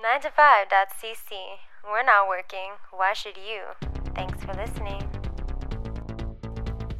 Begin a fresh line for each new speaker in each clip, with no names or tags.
9to5.cc. We're not working. Why should you? Thanks for listening.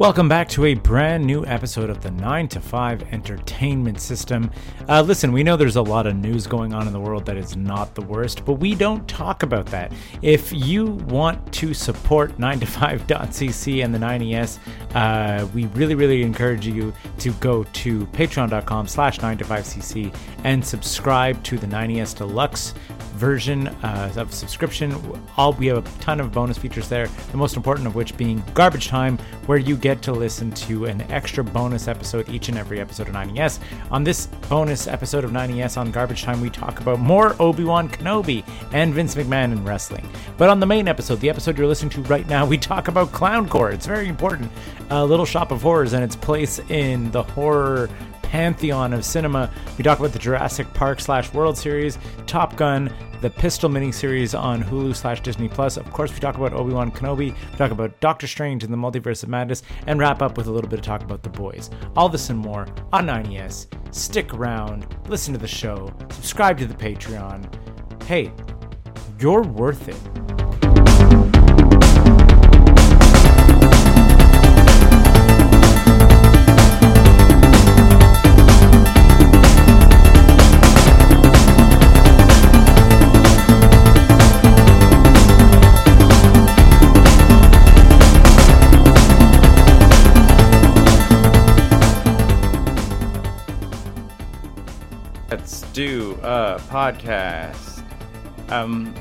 Welcome back to a brand new episode of the 9 to 5 Entertainment System. Uh, listen, we know there's a lot of news going on in the world that is not the worst, but we don't talk about that. If you want to support 9to5.cc and the 9ES, uh, we really, really encourage you to go to patreon.com slash 9to5cc and subscribe to the 9ES Deluxe version uh, of subscription. All we have a ton of bonus features there. The most important of which being Garbage Time, where you get to listen to an extra bonus episode each and every episode of 9ES. On this bonus episode of 9ES on Garbage Time, we talk about more Obi Wan Kenobi and Vince McMahon in wrestling. But on the main episode, the episode you're listening to right now, we talk about Clowncore. It's very important. A little shop of horrors and its place in the horror pantheon of cinema. We talk about the Jurassic Park slash World Series, Top Gun, the Pistol miniseries on Hulu slash Disney Plus. Of course, we talk about Obi Wan Kenobi, we talk about Doctor Strange and the Multiverse of Madness, and wrap up with a little bit of talk about the boys. All this and more on 9ES. Stick around, listen to the show, subscribe to the Patreon. Hey, you're worth it.
Let's do a podcast. Um,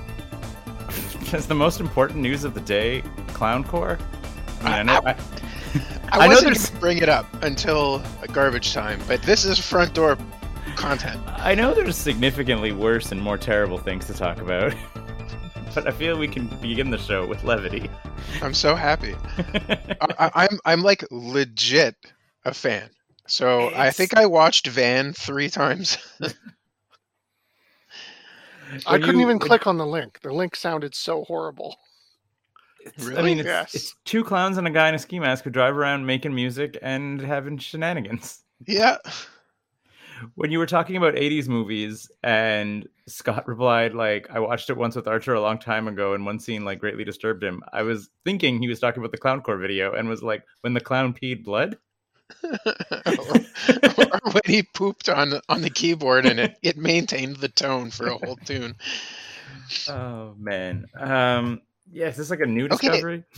is the most important news of the day Clowncore? I, mean, I know, I,
I,
I
wasn't
there's-
going to bring it up until garbage time, but this is front door content.
I know there's significantly worse and more terrible things to talk about, but I feel we can begin the show with levity.
I'm so happy. I, I, I'm I'm like legit a fan. So I think I watched Van three times.
I couldn't
you-
even click on the link. The link sounded so horrible.
It's- I mean, it's,
Yes.
it's two clowns and a guy in a ski mask who drive around making music and having shenanigans.
yeah.
when you were talking about 80s movies and Scott replied like I watched it once with Archer a long time ago and one scene like greatly disturbed him. I was thinking he was talking about the clowncore video and was like when the clown peed blood.
Or, or when he pooped on on the keyboard and it, it maintained the tone for a whole tune.
Oh man. Um yeah, is this like a new
Okay.
discovery?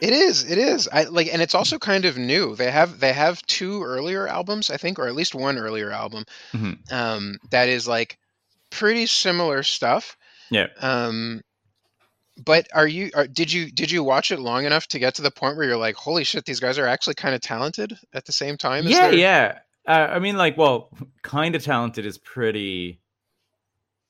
It is. It is. I like, and it's also kind of new. They have they have two earlier albums, I think, or at least one earlier album,
Mhm.
um, that is like pretty similar stuff.
Yeah.
Um, but are you? Are, did you did you watch it long enough to get to the point where you're like, holy shit, these guys are actually kind of talented at the same time? as
yeah, yeah. Uh, I mean like well, kind of talented is pretty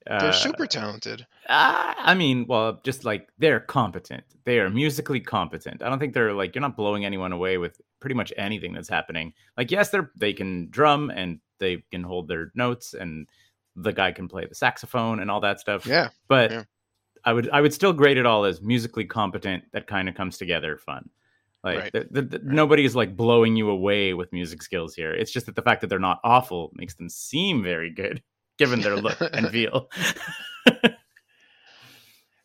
uh,
They're super talented.
Uh, I mean, well, just like they're competent. They are musically competent. I don't think they're like you're not blowing anyone away with pretty much anything that's happening. Like, yes, they're they can drum and they can hold their notes, and the guy can play the saxophone and all that stuff.
Yeah.
but
yeah.
I would I would still grade it all as musically competent. That kind of comes together fun. Like
Right.
the, the, the- nobody is like blowing you away with music skills here. It's just that the fact that they're not awful makes them seem very good, given their look and feel.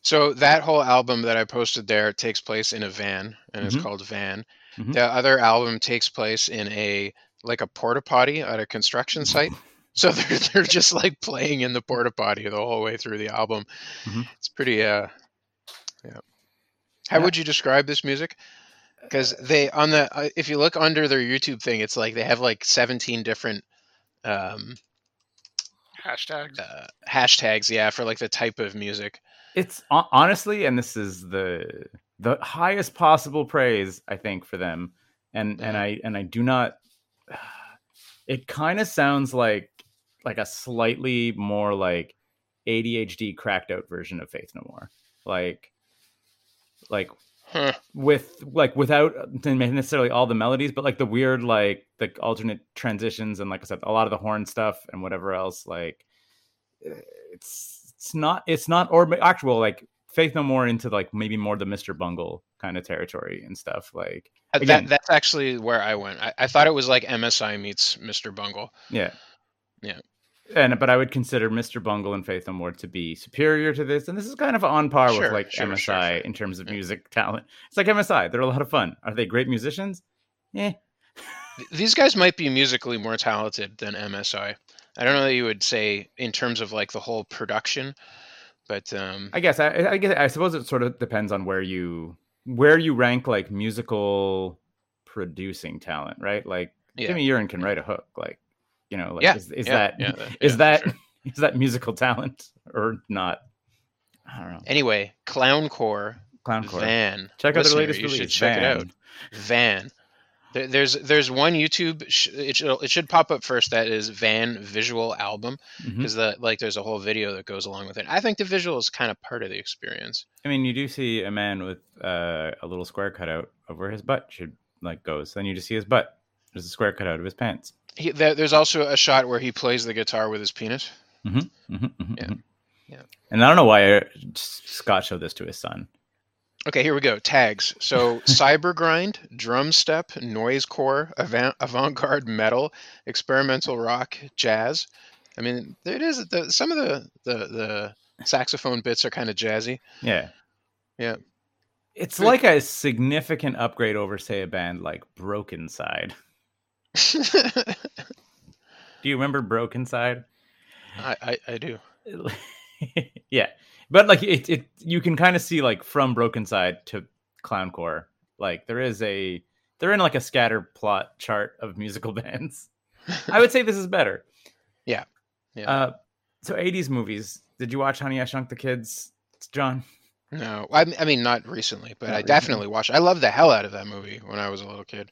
So that whole album that I posted there takes place in a van, and it's called Van.
Mhm.
The other album takes place in a like a porta potty at a construction site. So they're they're just like playing in the porta potty the whole way through the album.
Mhm.
It's pretty uh yeah. How
Yeah.
would you describe this music? Because they on the uh, if you look under their YouTube thing, it's like they have like 17 different um,
Hashtags.
uh, hashtags, yeah, for like the type of music.
it's honestly and this is the the highest possible praise i think for them and and i and i do not it kind of sounds like like a slightly more like adhd cracked out version of faith no more like like
Huh.
with like without necessarily all the melodies but like the weird like the alternate transitions and like i said a lot of the horn stuff and whatever else like eh, it's it's not it's not or actual like faith no more into like maybe more the mr bungle kind of territory and stuff like
Uh,
Again-
That, that's actually where I went. I, I thought it was like MSI meets Mr. Bungle.
yeah
Yeah.
And but I would consider Mr. Bungle and Faith No More to be superior to this, and this is kind of on par with like
sure,
MSI
sure, sure.
in terms of
Yeah.
music talent. It's like MSI; they're a lot of fun. Are they great musicians? Eh.
Th- These guys might be musically more talented than MSI. I don't know that you would say in terms of like the whole production, but um,
I guess I, I guess I suppose it sort of depends on where you where you rank like musical producing talent, right? Like
Yeah.
Jimmy Urine can mm. write a hook, like you know, like
Yeah,
is, is
yeah,
that
yeah, that-
is that
sure.
is that musical talent or not? I don't know.
anyway, Clowncore
Clowncore.
Van.
Check out
the
latest
you
release.
should check
Van.
it out. Van. There, there's there's one YouTube. Sh- it should it should pop up first. That is Van visual album because the like there's a whole video that goes along with it. I think the visual is kind of part of the experience.
I mean, you do see a man with uh, a little square cutout of where his butt should like goes. Then you just see his butt. There's a square cutout of his pants.
He, there, there's also a shot where he plays the guitar with his penis.
Mhm, mhm, mhm,
Yeah.
mhm.
Yeah.
And I don't know why Scott showed this to his son.
Okay, here we go. Tags. So cyber grind, drum step, noisecore, avant avant-garde metal, experimental rock, jazz. I mean, there it is. The, some of the, the the saxophone bits are kind of jazzy.
Yeah.
Yeah.
It's like a significant upgrade over, say, a band like Brokencyde. Do you remember Brokencyde?
I, I I do.
yeah, but like it, it you can kind of see like from Brokencyde to Clowncore, like there is a they're in like a scatter plot chart of musical bands. I would say this is better.
Yeah. Yeah.
Uh, so '80s movies. Did you watch Honey I Shrunk the Kids, John?
No, I, I mean not recently, but
Not
I
recently.
definitely watched. I loved the hell out of that movie when I was a little kid,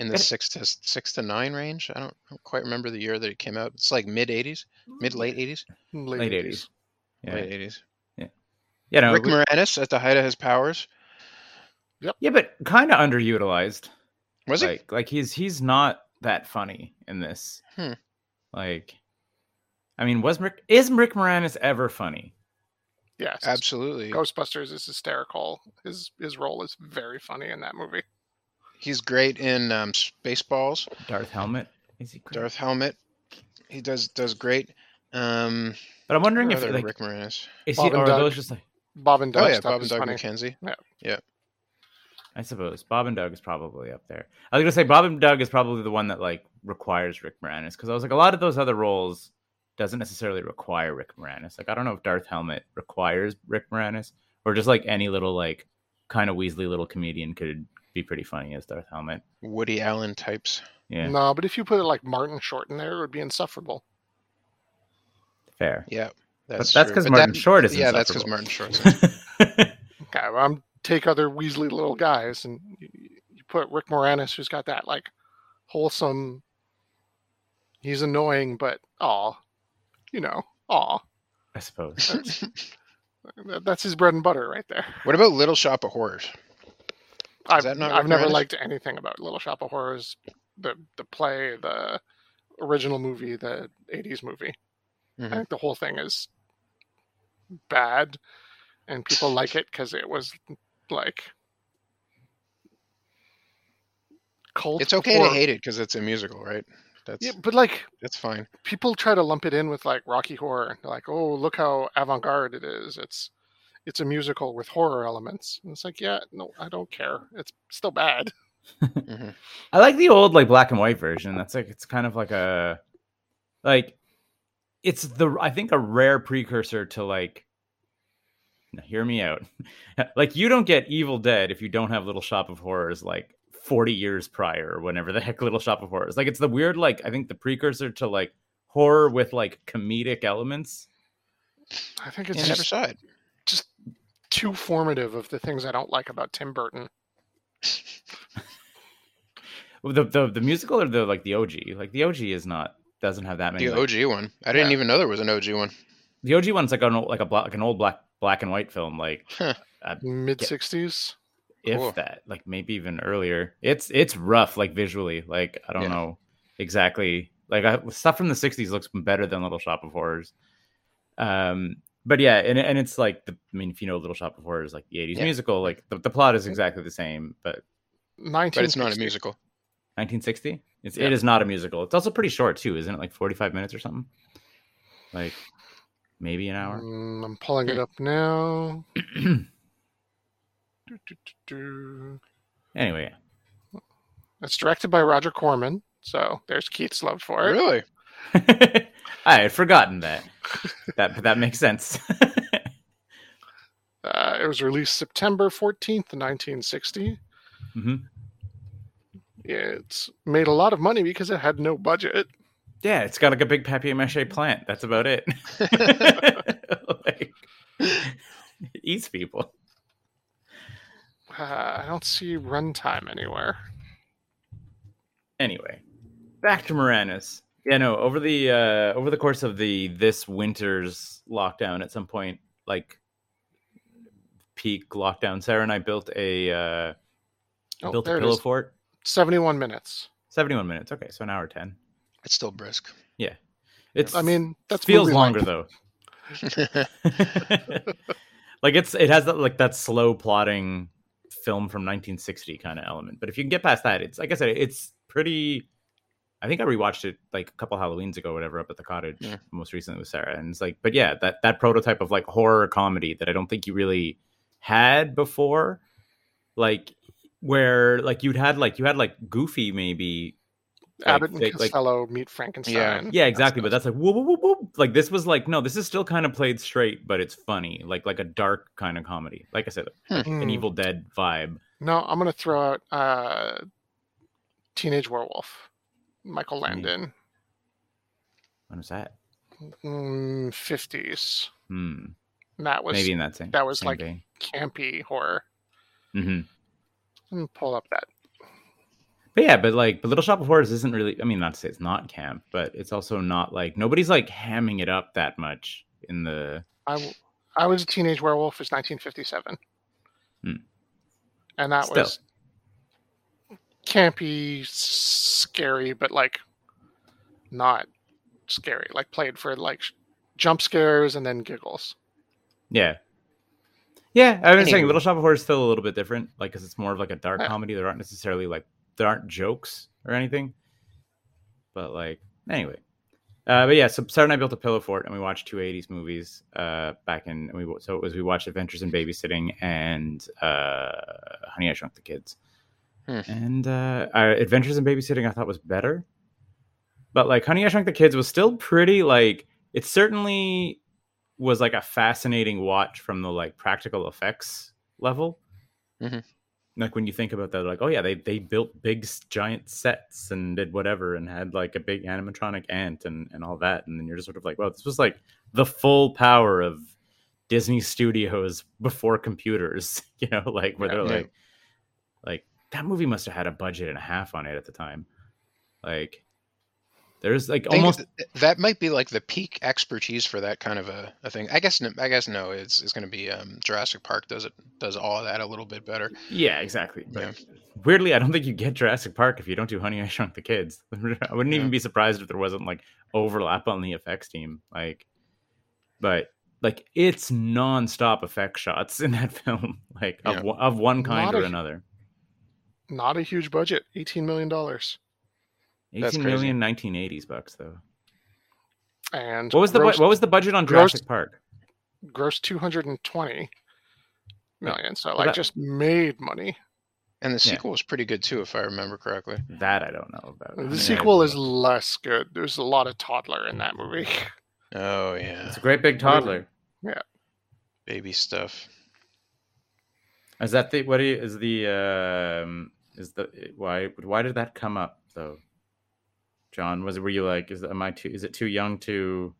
in the six to six to nine range. I don't, I don't quite remember the year that it came out. It's like mid '80s, mid late '80s,
Late 80s. Yeah,
late '80s.
yeah, yeah. no,
Rick
we-
Moranis at the height of his powers. Yep.
yeah, but kind of underutilized.
Was he?
like like he's he's not that funny in this.
Hmm.
Like, I mean, was Rick is Rick Moranis ever funny?
Yes.
Absolutely.
Ghostbusters is hysterical. His his role is very funny in that movie.
He's great in um, Spaceballs.
Darth Helmet is he? Great?
Darth Helmet. He does does great. Um,
But I'm wondering if like
Rick Moranis.
is
Bob
he
and
or are
Doug.
those just like
Bob and Doug
Oh yeah,
stuff
Bob and Doug
funny.
McKenzie.
I suppose Bob and Doug is probably up there. I was gonna say Bob and Doug is probably the one that like requires Rick Moranis because I was like a lot of those other roles doesn't necessarily require Rick Moranis. Like I don't know if Darth Helmet requires Rick Moranis or just like any little like kind of Weasley little comedian could be pretty funny as Darth Helmet.
Woody Allen types.
Yeah,
No, but if you put it like Martin Short in there, it would be insufferable.
fair.
Yeah,
But
that's
that's because Martin
that-
Short is
Yeah, that's because
insufferable.
Martin Short's.
Okay, well, I'm take other Weasley little guys, and you, you put Rick Moranis, who's got that like wholesome. He's annoying, but aw, you know, aw.
I suppose.
That- That's his bread and butter right there.
what about Little Shop of Horrors?
I've,
not
I've never liked anything about Little Shop of Horrors, the the play, the original movie, the '80s movie. I
Mhm.
think the whole thing is bad, and people like it because it was like cult.
It's okay
before-
to hate it because it's a musical, right? That's
Yeah, but like
that's fine.
people try to lump it in with like Rocky Horror. They're like, oh, look how avant-garde it is. It's it's a musical with horror elements. And it's like, yeah, no, I don't care. It's still bad.
Mhm.
I like the old like black and white version. That's like it's kind of like a like it's the I think a rare precursor to like now, hear me out. like you don't get Evil Dead if you don't have Little Shop of Horrors like 40 years prior or whenever the heck Little Shop of Horrors. Like it's the weird like I think the precursor to like horror with like comedic elements.
I think it's
never
just,
saw it.
Just too formative of the things I don't like about Tim Burton.
The the the musical or the like the OG. Like the OG is not doesn't have that many
The
like,
OG one. I didn't
Yeah.
even know there was an OG one.
the OG one's like an old, like a black, like an old black black and white film like
Huh.
Mid '60s.
if
Cool.
that like maybe even earlier it's it's rough like visually like i don't
Yeah.
know exactly like I, stuff from the 60s looks better than little shop of horrors um but yeah and, and it's like the, i mean if you know little shop of horrors like the 80s
Yeah.
musical like the, the plot is exactly the same but
1960s.
But it's not a musical.
1960 it's,
Yeah.
it is not a musical it's also pretty short too isn't it like 45 minutes or something Like maybe an hour.
Mm, I'm pulling it up now. Do, do, do, do.
anyway,
It's directed by Roger Corman, so there's Keith's love for it.
Really?
I had forgotten that. That that makes sense.
Uh, it was released September 14th, 1960.
hmm
It's made a lot of money because it had no budget.
Yeah, it's got like a big papier mache plant. That's about it. like, it eats people.
Uh, I don't see runtime anywhere.
Anyway, back to Moranis. Yeah, no. Over the uh, over the course of the this winter's lockdown, at some point, like peak lockdown, Sarah and I built a uh,
Oh,
built a pillow fort.
71 minutes.
Seventy one minutes. Okay, so an hour ten.
It's still brisk.
Yeah, it's
I mean, that
feels longer
length.
though. like it's it has that like that slow plotting film from 1960 kind of element. But if you can get past that, it's like I said, it's pretty. I think I rewatched it like a couple Halloweens ago, whatever, up at the cottage
Yeah.
most recently with Sarah, and it's like, but yeah, that that prototype of like horror comedy that I don't think you really had before, like where like you'd had like you had like Goofy maybe. like,
Abbott and
they- like-
Costello meet Frankenstein.
yeah, exactly. But that's like whoop, whoop, whoop, whoop. Like this was like no, this is still kind of played straight, but it's funny, like like a dark kind of comedy. Like I said, like an
Hmm.
Evil Dead vibe.
No, I'm gonna throw out uh, Teenage Werewolf, Michael. Landon,
When was that?
mm, 50s.
Hmm.
That was
Maybe in that same.
that was
same
like-
vein.
campy horror.
Mhm.
Let me pull up that.
But yeah, but like, but Little Shop of Horrors isn't really. I mean, not to say it's not camp, but it's also not like nobody's like hamming it up that much in the.
I, w- I was a teenage werewolf. Is 1957,
Hmm.
and that
Still.
was campy, scary, but like not scary. Like played for like jump scares and then giggles.
Yeah. Yeah, I was saying Little Shop of Horrors is still a little bit different, like because it's more of like a dark
Yeah.
comedy. There aren't necessarily like there aren't jokes or anything, but like anyway. Uh, but yeah, so Sarah and I built a pillow fort, and we watched two '80s movies uh, back in. And we so it was we watched Adventures in Babysitting and uh, Honey I Shrunk the Kids.
Hmm.
And uh, Adventures in Babysitting I thought was better, but like Honey I Shrunk the Kids was still pretty like it certainly was like a fascinating watch from the like practical effects level.
Mhm.
Like when you think about that, like oh yeah, they they built big giant sets and did whatever and had like a big animatronic ant and and all that, and then you're just sort of like, well, this was like the full power of Disney Studios before computers, you know, like where
Yeah.
they're
Yeah.
like, like that movie must have had a budget and a half on it at the time, like. There's like almost
th- that might be like the peak expertise for that kind of a, a thing. I guess I guess no, it's it's going to be um, Jurassic Park does it does all of that a little bit better.
Yeah, exactly. But
Yeah.
weirdly, I don't think you get Jurassic Park if you don't do Honey I Shrunk the Kids. I wouldn't even be surprised if there wasn't like overlap on the effects team. Like, but like it's nonstop effect shots in that film, like of
Yeah.
one of one kind or
a-
another.
Not a huge budget, 18 million dollars.
That's
Eighteen 1980s bucks though.
And
What was the what was the budget on
gross-
Jurassic Park?
gross 220 million? So like
that-
just made money.
And the
Yeah.
sequel was pretty good too, if I remember correctly.
That I don't know about. I
The
mean,
sequel is less good. There's a lot of toddler in that movie.
Oh yeah,
It's a great big toddler.
Yeah, baby stuff.
Is that the what do you, is the um is the why why did that come up though? John, was were you like is am I too is it too young to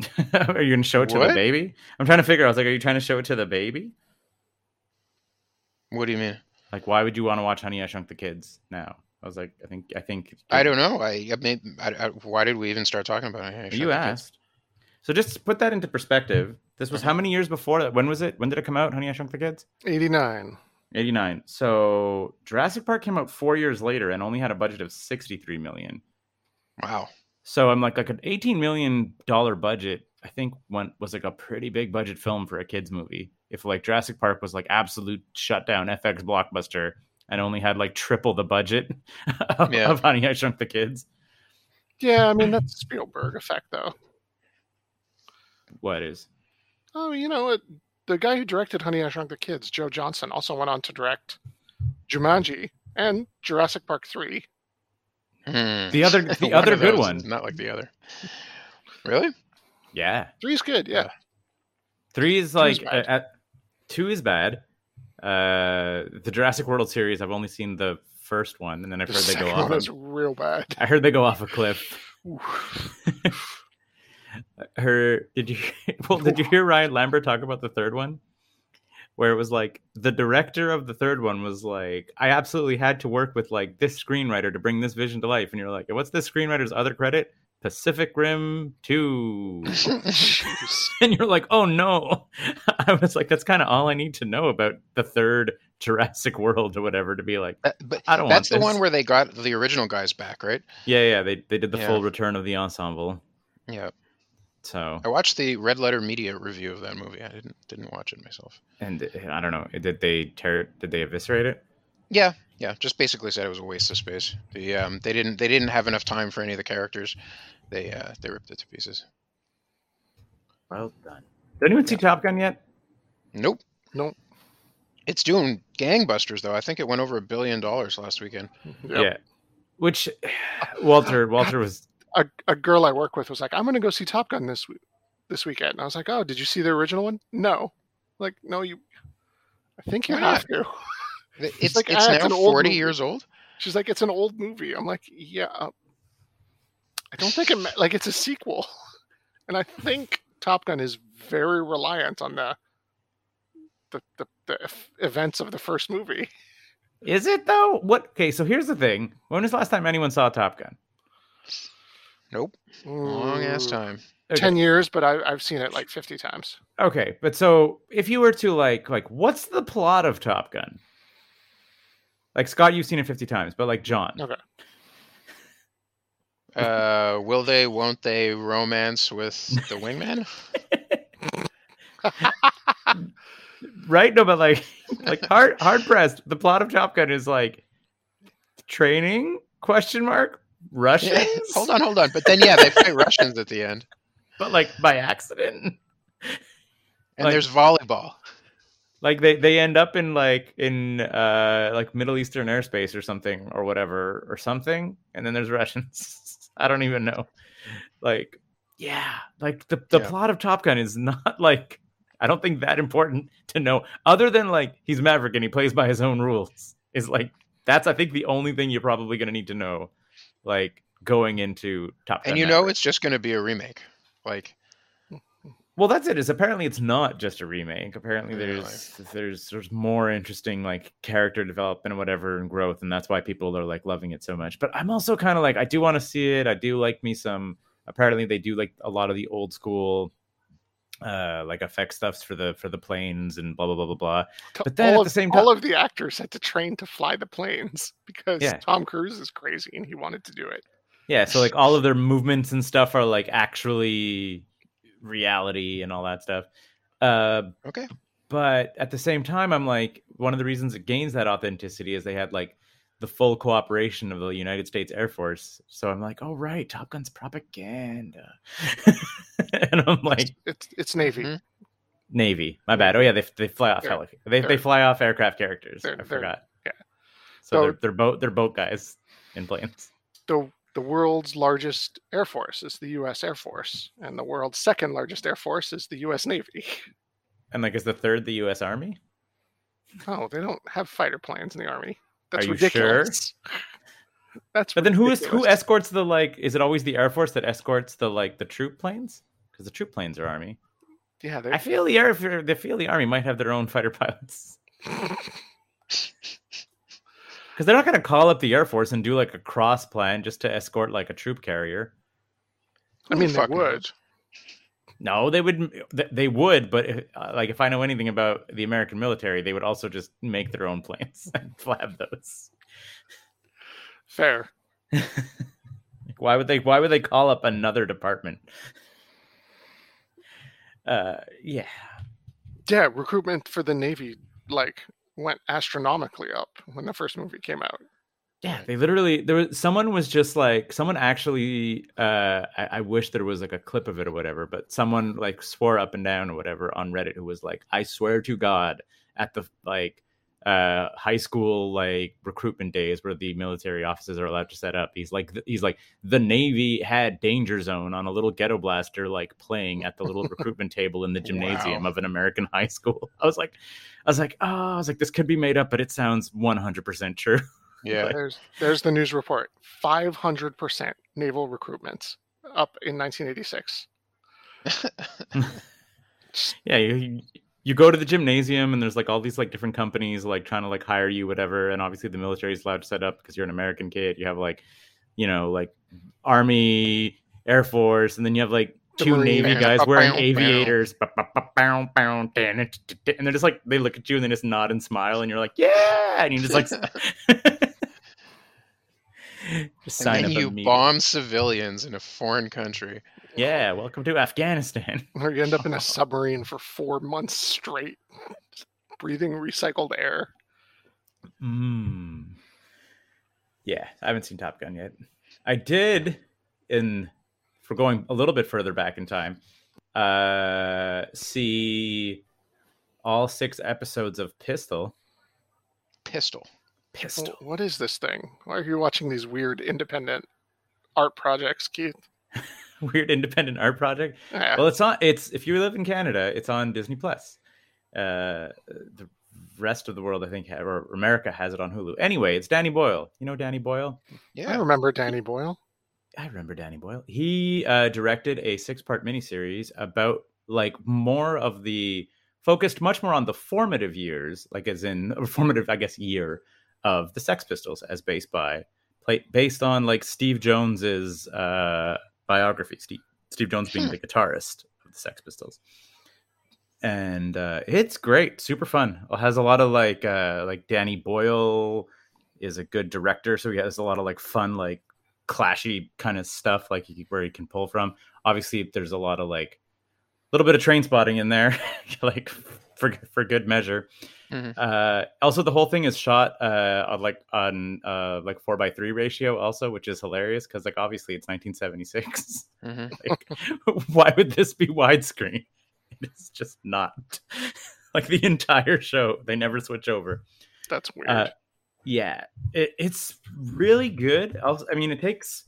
Are you gonna show it to the baby? I'm trying to figure. I was like, are you trying to show it to the baby?
What do you mean?
Like, why would you want to watch Honey I Shrunk the Kids now? I was like, I think, I think.
I don't know. I, I mean, I, I, why did we even start talking about it? I
You
the kids.
asked. So just to put that into perspective. This was uh-huh. how many years before that? When was it? When did it come out? Honey I Shrunk the Kids.
89.
89. So Jurassic Park came out four years later and only had a budget of 63 million.
Wow.
So I'm like, like an 18 million dollar budget. I think went was like a pretty big budget film for a kids movie. If like Jurassic Park was like absolute shutdown FX blockbuster and only had like triple the budget of,
Yeah.
of Honey I Shrunk the Kids.
Yeah, I mean that's Spielberg effect though.
What is?
Oh, you know, it, the guy who directed Honey I Shrunk the Kids, Joe Johnston, also went on to direct Jumanji and Jurassic Park Three.
Hmm.
The other the
One
other good one.
Not like the other. Really?
Yeah.
Three's good, yeah.
Three is
Two's
like
bad.
uh, uh, two is bad. Uh, the Jurassic World series, I've only seen the first one, and then I've
The
heard they go off.
one is real bad.
I heard they go off a cliff. Her did you well did you hear Ryan Lambert talk about the third one? Where it was like the director of the third one was like, I absolutely had to work with like this screenwriter to bring this vision to life. And you're like, what's this screenwriter's other credit? Pacific Rim 2. And you're like, oh no. I was like, that's kind of all I need to know about the third Jurassic World or whatever to be like,
That- but
I don't
that's the one where they got the original guys back, right?
yeah, yeah, they, they did the
Yeah.
full return of the ensemble.
Yeah.
So,
I watched the Red Letter Media review of that movie. I didn't didn't watch it myself.
and I don't know, did they tear, did they eviscerate it?
Yeah, yeah. Just basically said it was a waste of space. The um, they didn't they didn't have enough time for any of the characters. They uh, they ripped it to pieces.
Well done. Did anyone see Top Gun yet?
Nope.
Nope.
It's doing gangbusters though. I think it went over a billion dollars last weekend.
Yep.
Yeah. Which Walter Walter was
A, a girl I work with was like, "I'm going to go see Top Gun this w- this weekend," and I was like, "Oh, did you see the original one?" No. Like, no, you. I think you
Why
have to.
It's
like,
it's
ah,
now
an old
forty
movie.
years old.
She's like, "It's an old movie." I'm like, "Yeah." I don't think it ma- like it's a sequel, and I think Top Gun is very reliant on the the the, the f- events of the first movie.
Is it though? What okay, so here's the thing. When was the last time anyone saw Top Gun?
Nope. Long ass time.
Okay.
Ten years, but I, I've seen it like fifty times.
Okay, but so if you were to like like what's the plot of Top Gun? Like Scott, you've seen it 50 times, but like John.
Okay.
Uh, will they? Won't they romance with the wingman?
Right? No, but like like hard hard pressed. The plot of Top Gun is like training question mark Russians.
Yeah, hold on, hold on. But then yeah, they fight Russians at the end,
But like by accident.
and
Like-
there's volleyball.
like they they end up in like in uh like middle eastern airspace or something or whatever or something and then there's russians i don't even know like yeah like the, the
Yeah.
plot of top gun is not like i don't think that important to know other than like he's maverick and he plays by his own rules is like that's i think the only thing you're probably going to need to know like going into top gun
And you know it's just going to be a remake. Like
Well, that's it. Is apparently it's not just a remake. Apparently
Really?
there's there's there's more interesting like character development and whatever and growth, and that's why people are like loving it so much. But I'm also kind of like I do want to see it. I do like me some. Apparently they do like a lot of the old school uh like effect stuffs for the for the planes and blah blah blah blah blah. But then
all
at
of,
the same
all
time-
of the actors had to train to fly the planes because
Yeah.
Tom Cruise is crazy and he wanted to do it.
Yeah, so like all of their movements and stuff are like actually reality and all that stuff. Uh
okay,
but at the same time i'm like one of the reasons it gains that authenticity is they had like the full cooperation of the united states air force so i'm like oh right top gun's propaganda and i'm like
It's it's Navy.
Mhm.
navy my bad oh yeah they, they fly off
They're-
heli- they, they fly off aircraft characters i forgot
yeah.
so
So-
they're, they're boat they're boat guys in planes
The the world's largest air force is the U.S. Air Force, and the world's second largest air force is the U.S. Navy.
and like is the third the us army
Oh, they don't have fighter planes in the army. That's
Are you
ridiculous. That's
but then who is who escorts the like is it always the air force that escorts the like the troop planes because the troop planes are army
Yeah, they're...
I feel the air, they feel the army might have their own fighter pilots because they're not going to call up the air force and do like a cross plan just to escort like a troop carrier.
I mean, they
fuck
would.
knows?
No, they would. They would, but if, uh, like if I know anything about the American military, they would also just make their own planes and flab those.
fair.
Like, why would they? Why would they call up another department? Uh, yeah.
Yeah, recruitment for the Navy like went astronomically up when the first movie came out.
Yeah, they literally there was someone was just like someone actually uh I, I wish there was like a clip of it or whatever, but someone like swore up and down or whatever on Reddit who was like, I swear to God, at the like uh high school like recruitment days where the military offices are allowed to set up he's like he's like the navy had danger zone on a little ghetto blaster like playing at the little recruitment table in the gymnasium
Wow.
of an american high school. I was like i was like oh i was like this could be made up but it sounds 100% true
Yeah.
There's there's the news report. Five hundred percent naval recruitment up in 1986.
yeah you, you go to the gymnasium and there's like all these like different companies like trying to like hire you whatever and obviously the military is allowed to set up because you're an american kid you have like you know like army air force and then you have like two
Marines.
navy guys wearing
Bow, bow.
aviators and they're just like they look at you and they just nod and smile and you're like yeah and you just like just sign
and
up
then you bomb civilians in a foreign country.
yeah welcome to afghanistan
Or you end up in a submarine for four months straight, breathing recycled air.
Mm. Yeah, I haven't seen Top Gun yet. I did in for going a little bit further back in time. Uh see all six episodes of Pistol.
Pistol.
Pistol.
Wh- What is this thing? Why are you watching these weird independent art projects, Keith?
Weird independent art project.
Yeah.
Well, it's on it's if you live in Canada, it's on Disney Plus. Uh the rest of the world I think ha- or America has it on Hulu. Anyway, it's Danny Boyle. You know Danny Boyle?
Yeah, I
remember Danny Boyle.
I remember Danny Boyle. He uh, directed a six-part miniseries about like more of the focused much more on the formative years, like as in or formative, I guess, year of the Sex Pistols, as based by play, based on like Steve Jones's uh, biography. Steve Steve Jones being
Hmm.
the guitarist of the Sex Pistols, and uh, it's great, super fun. It has a lot of like uh, like Danny Boyle is a good director, so he has a lot of like fun like clashy kind of stuff like he, where he can pull from. Obviously, there's a lot of like a little bit of Trainspotting in there, like for for good measure.
Mhm.
Uh, also, the whole thing is shot uh, on like on uh, like four by three ratio, also, which is hilarious because like obviously it's 1976.
hmm
like, why would this be widescreen? It's just not. like the entire show, they never switch over.
That's weird.
Uh, yeah, it, it's really good. Also, I mean, it takes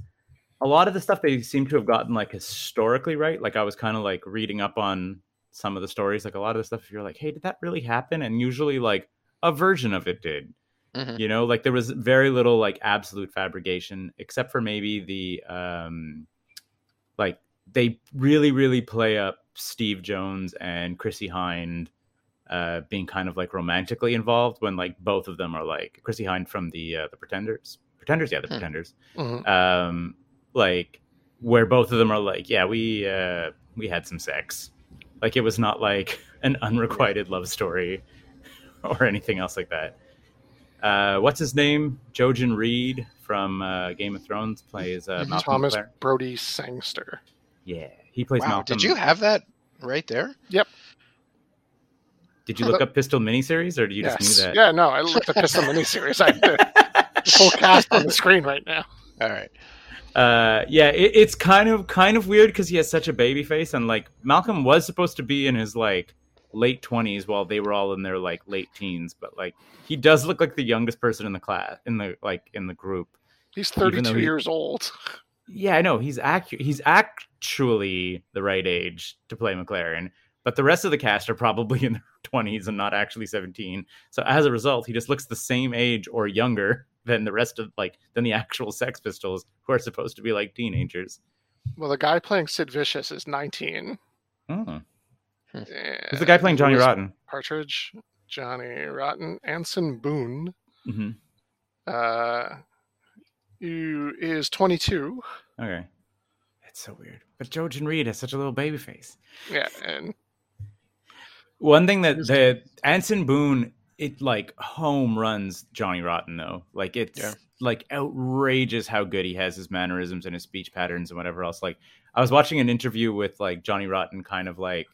a lot of the stuff they seem to have gotten like historically right. Like I was kind of like reading up on some of the stories. Like a lot of the stuff, you're like, hey, did that really happen? And usually, like a version of it did.
Mhm.
You know, like there was very little like absolute fabrication, except for maybe the um, like they really, really play up Steve Jones and Chrissie Hynde uh, being kind of like romantically involved when like both of them are like Chrissie Hynde from the uh, the Pretenders, Pretenders, yeah, the
Hmm.
Pretenders,
Mhm.
um, like where both of them are like, yeah, we uh, we had some sex, like it was not like an unrequited love story or anything else like that. Uh, what's his name? Jojen Reed from uh, Game of Thrones plays uh,
Mhm.
Malcolm
Thomas
McLaren.
Brodie-Sangster.
Yeah, he plays
Wow.
Malcolm.
Did you have that right there? Yep.
Did you look up Pistol miniseries, or do you
yes.
just knew that?
Yeah, no, I looked at Pistol miniseries. I did. The full cast on the screen right now.
All right.
Uh yeah it, it's kind of kind of weird because he has such a baby face and like malcolm was supposed to be in his like late 20s while they were all in their like late teens but like he does look like the youngest person in the class in the like in the group
He's 32
he-
years old.
yeah i know he's acu- he's actually the right age to play mclaren but the rest of the cast are probably in their 20s and not actually 17 so as a result he just looks the same age or younger than the rest of like than the actual sex pistols who are supposed to be like teenagers
Well, the guy playing Sid Vicious is 19.
oh.
Who's
Who's the guy playing Johnny Rotten?
Partridge, Johnny Rotten, Anson Boon.
hmm
Uh, who is 22.
Okay. It's so weird. But Jojen Reed has such a little baby face.
Yeah, and
One thing that the Anson Boon, it like home runs Johnny Rotten though. Like it's
Yeah.
like outrageous how good he has his mannerisms and his speech patterns and whatever else. Like I was watching an interview with like Johnny Rotten kind of like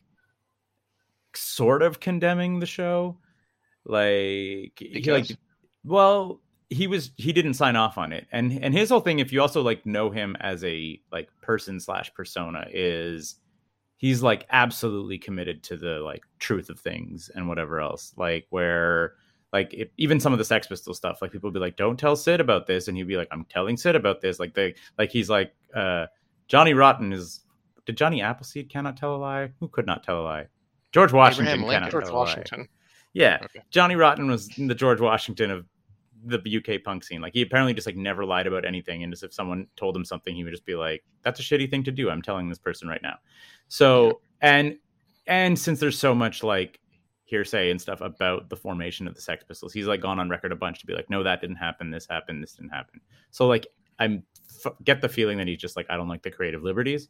sort of condemning the show. Like he like well he was he didn't sign off on it and and his whole thing if you also like know him as a like person slash persona is he's like absolutely committed to the like truth of things and whatever else like where like if, even some of the sex pistol stuff like people would be like don't tell sid about this and he'd be like i'm telling sid about this like they like he's like uh johnny rotten is did johnny appleseed cannot tell a lie who could not tell a lie george washington
Abraham Lincoln.
cannot
George
tell a lie.
Washington.
yeah
Okay.
Johnny Rotten was the George Washington of the UK punk scene. Like he apparently just like never lied about anything, and just if someone told him something, he would just be like, "That's a shitty thing to do." I'm telling this person right now. So and and since there's so much like hearsay and stuff about the formation of the Sex Pistols, he's like gone on record a bunch to be like, "No, that didn't happen. This happened. This didn't happen." So like I'm f- get the feeling that he's just like, I don't like the creative liberties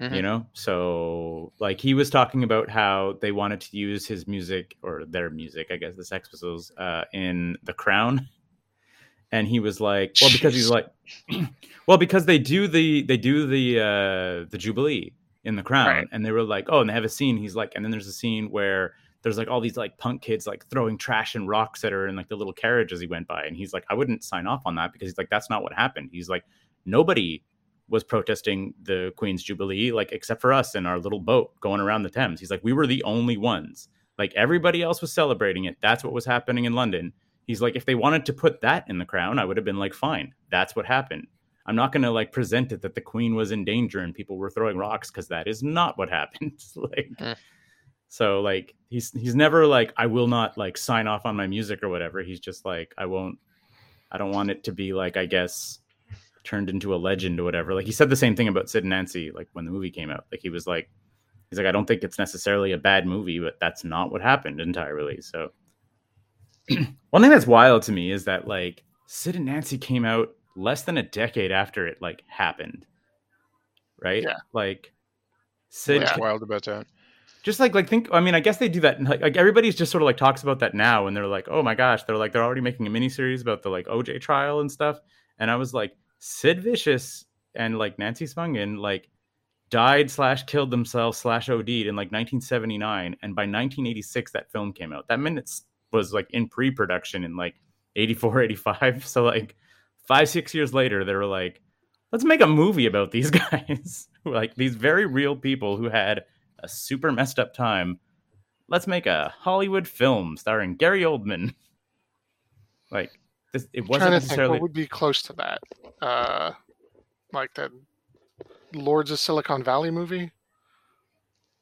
Mhm.
you know? So like he was talking about how they wanted to use his music or their music i guess the sex pistols uh in the crown. And he was like well because he's like well because they do the they do the uh the jubilee in the crown.
Right.
and they were like oh and they have a scene he's like and then there's a scene where there's like all these like punk kids like throwing trash and rocks at her in like the little carriage as he went by. And he's like i wouldn't sign off on that because he's like that's not what happened. He's like nobody was protesting the Queen's Jubilee, like except for us in our little boat going around the Thames. He's like, we were the only ones. Like everybody else was celebrating it. That's what was happening in London. He's like, if they wanted to put that in the crown, I would have been like, fine, that's what happened. I'm not gonna like present it that the Queen was in danger and people were throwing rocks because that is not what happened. like,
Hmm.
so like he's he's never like, I will not like sign off on my music or whatever. He's just like, I won't. I don't want it to be like, I guess turned into a legend or whatever. Like he said the same thing about Sid and Nancy, like when the movie came out. Like he was like, he's like, I don't think it's necessarily a bad movie, but that's not what happened entirely. So one thing that's wild to me is that like Sid and Nancy came out less than a decade after it like happened. Right?
Yeah.
Like Sid
What's
Yeah.
wild about that?
just like like think i mean i guess they do that like, like everybody's just sort of like talks about that now and they're like oh my gosh they're like they're already making a miniseries about the like oj trial and stuff and i was like sid vicious and like nancy spungen like died slash killed themselves slash od'd in like 1979 and by 1986 that film came out that minutes was like in pre-production in like 84 85 so like five six years later they were like let's make a movie about these guys like these very real people who had a super messed up time. Let's make a Hollywood film starring Gary Oldman. Like this, it wasn't
to think
necessarily.
what would be close to that. Uh, like the Lords of Silicon Valley movie.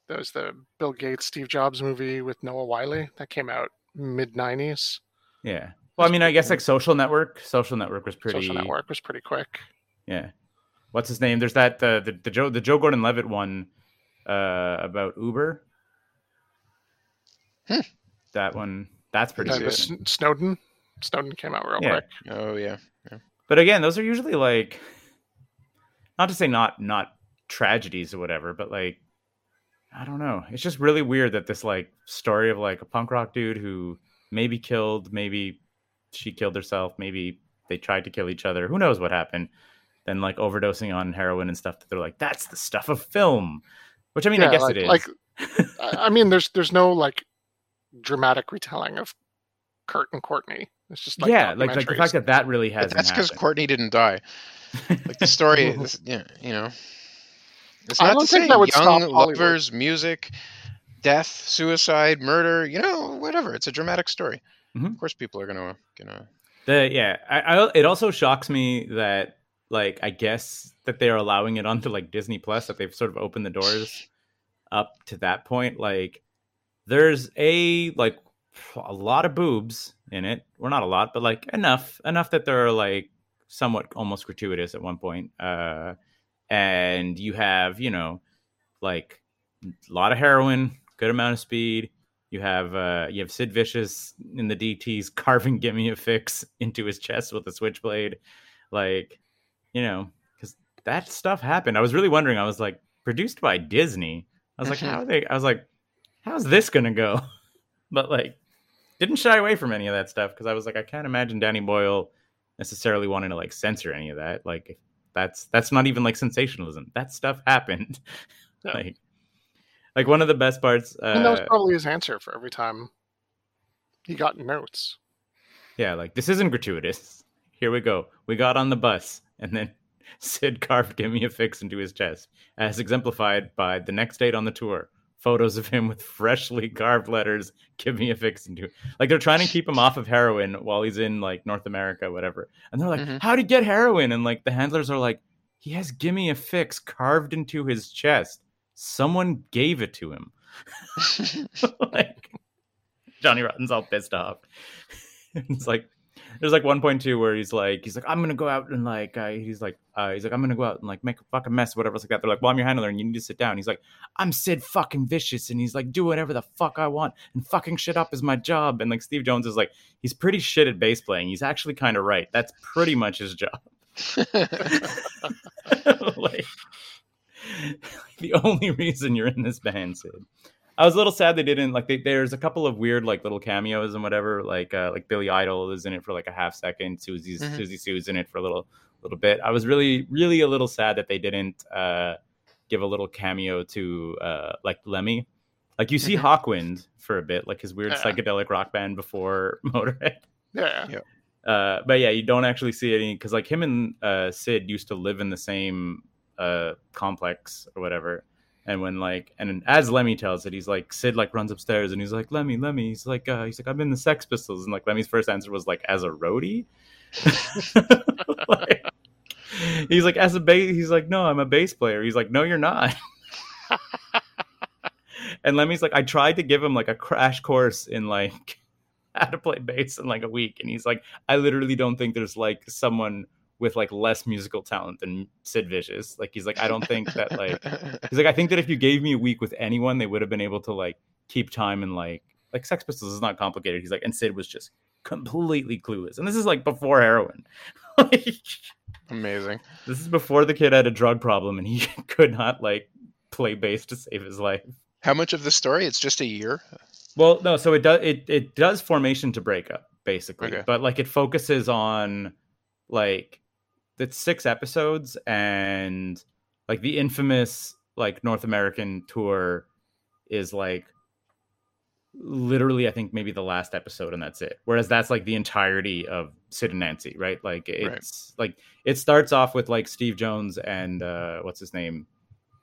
That was the Bill Gates, Steve Jobs movie with Noah Wyle that came out mid '90s.
Yeah. Well, I mean, I guess like Social Network. Social Network was pretty.
Social Network was pretty quick.
Yeah. What's his name? There's that the the, the Joe the Joe Gordon Levitt one uh, about Uber.
Hmm.
That one. That's pretty good.
Snowden. Snowden came out real
Yeah.
quick.
Oh yeah.
But again, those are usually like not to say not not tragedies or whatever, but like I don't know. It's just really weird that this like story of like a punk rock dude who maybe killed, maybe she killed herself, maybe they tried to kill each other. Who knows what happened? Then like overdosing on heroin and stuff that they're like, that's the stuff of film. Which I mean, I guess
like,
it is.
Like, I I mean, there's there's no like dramatic retelling of Kurt and Courtney. It's just like
yeah, like like the fact that that really hasn't
that's because. Courtney didn't die. Like the story is, yeah, you know. It's
I
not
don't
to
think
say
that would stop
young
Hollywood.
lovers, music, death, suicide, murder. You know, whatever. It's a dramatic story.
Mhm.
Of course, people are gonna gonna.
The yeah, I, I it also shocks me that like I guess that they are allowing it onto like Disney Plus that they've sort of opened the doors up to that point. Like there's a like a lot of boobs in it. Well, not a lot, but like enough enough that they're like somewhat almost gratuitous at one point. Uh, and you have you know like a lot of heroin, good amount of speed. You have uh, you have Sid Vicious in the DTs carving "Give Me a Fix" into his chest with a switchblade, like you know, because that stuff happened. I was really wondering. I was like, produced by Disney. I was like,
Mhm.
how are they? I was like, how's this gonna go? But like, didn't shy away from any of that stuff because I was like, I can't imagine Danny Boyle necessarily wanting to like censor any of that. Like, that's that's not even like sensationalism. That stuff happened.
Yeah.
like, like one of the best parts. Uh,
and that was probably his answer for every time he got notes.
Yeah, like this isn't gratuitous. Here we go. We got on the bus, and then Sid carved "Give Me a Fix" into his chest, as exemplified by the next date on the tour. Photos of him with freshly carved letters, "Give me a fix" into. Like they're trying to keep him off of heroin while he's in like North America, whatever. And they're like,
Mhm.
"How'd he get heroin?" And like the handlers are like, "He has "Give me a fix" carved into his chest. Someone gave it to him." like Johnny Rotten's all pissed off. it's like there's like 1.2 where he's like he's like I'm gonna go out and like uh, he's like uh, he's like I'm gonna go out and like make a fucking mess whatever else like that. They're like, well I'm your handler and you need to sit down. He's like I'm Sid fucking vicious and he's like do whatever the fuck I want and fucking shit up is my job. And like Steve Jones is like he's pretty shit at bass playing. He's actually kind of right. That's pretty much his job. like the only reason you're in this band, Sid. I was a little sad they didn't like. They, there's a couple of weird like little cameos and whatever. Like uh, like Billy Idol is in it for like a half second. Siouxsie's
Mhm.
Siouxsie Sioux's in it for a little little bit. I was really really a little sad that they didn't uh, give a little cameo to uh, like Lemmy. Like you see
Mhm.
Hawkwind for a bit, like his weird
Yeah.
psychedelic rock band before Motorhead.
Yeah.
Uh, but yeah, you don't actually see any because like him and uh, Sid used to live in the same uh, complex or whatever. And when like and as Lemmy tells it, he's like Sid like runs upstairs and he's like Lemmy, Lemmy. He's like uh, he's like I'm in the Sex Pistols and like Lemmy's first answer was like as a roadie. Like, he's like as a bass. He's like no, I'm a bass player. He's like no, you're not. and Lemmy's like I tried to give him like a crash course in like how to play bass in like a week, and he's like I literally don't think there's like someone with like less musical talent than Sid Vicious. Like he's like I don't think that like he's like I think that if you gave me a week with anyone, they would have been able to like keep time and like like Sex Pistols is not complicated. He's like and Sid was just completely clueless, and this is like before heroin. Like,
Amazing.
this is before the kid had a drug problem and he could not like play bass to save his life.
How much of the story? It's just a year.
Well, no, so it does it it does formation to breakup basically,
Okay.
but like it focuses on like it's six episodes and like the infamous like North American tour is like literally I think maybe the last episode and that's it. Whereas that's like the entirety of Sid and Nancy, right? Like it's like it starts off with like Steve Jones and uh what's his name?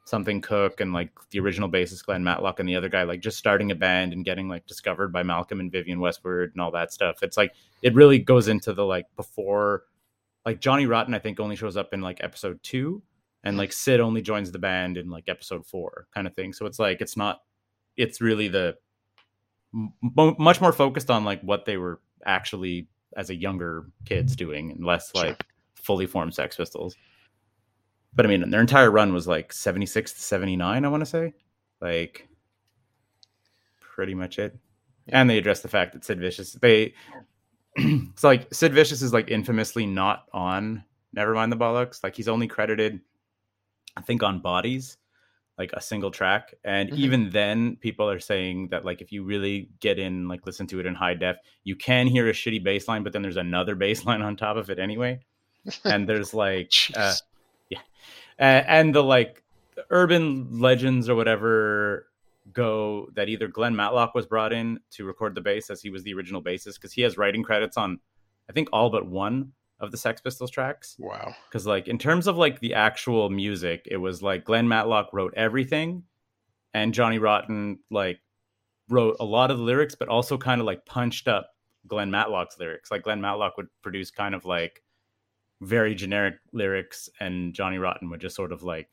Something Cook and like the original bassist Glenn Matlock and the other guy like just starting a band and getting like discovered by Malcolm and Vivienne Westwood and all that stuff. It's like it really goes into the like before like Johnny Rotten I think only shows up in like episode 2 and like Sid only joins the band in like episode 4 kind of thing. So it's like it's not it's really the m- much more focused on like what they were actually as a younger kids doing and less
Sure.
like fully formed Sex Pistols. But I mean, their entire run was like 76 to 79, I want to say. Like, pretty much it. And they address the fact that Sid Vicious, they, it's like Sid Vicious is like infamously not on Nevermind the Bollocks. Like, he's only credited, I think, on Bodies, like a single track. And
Mhm.
even then, people are saying that, like, if you really get in, like, listen to it in high def, you can hear a shitty bass line, but then there's another bass line on top of it anyway. And there's like, uh, uh, and the like urban legends or whatever go that either Glenn Matlock was brought in to record the bass as he was the original bassist because he has writing credits on I think all but one of the Sex Pistols tracks.
Wow.
because like in terms of like the actual music it was like Glenn Matlock wrote everything and Johnny Rotten like wrote a lot of the lyrics but also kind of like punched up Glenn Matlock's lyrics. Like Glenn Matlock would produce kind of like very generic lyrics and Johnny Rotten would just sort of like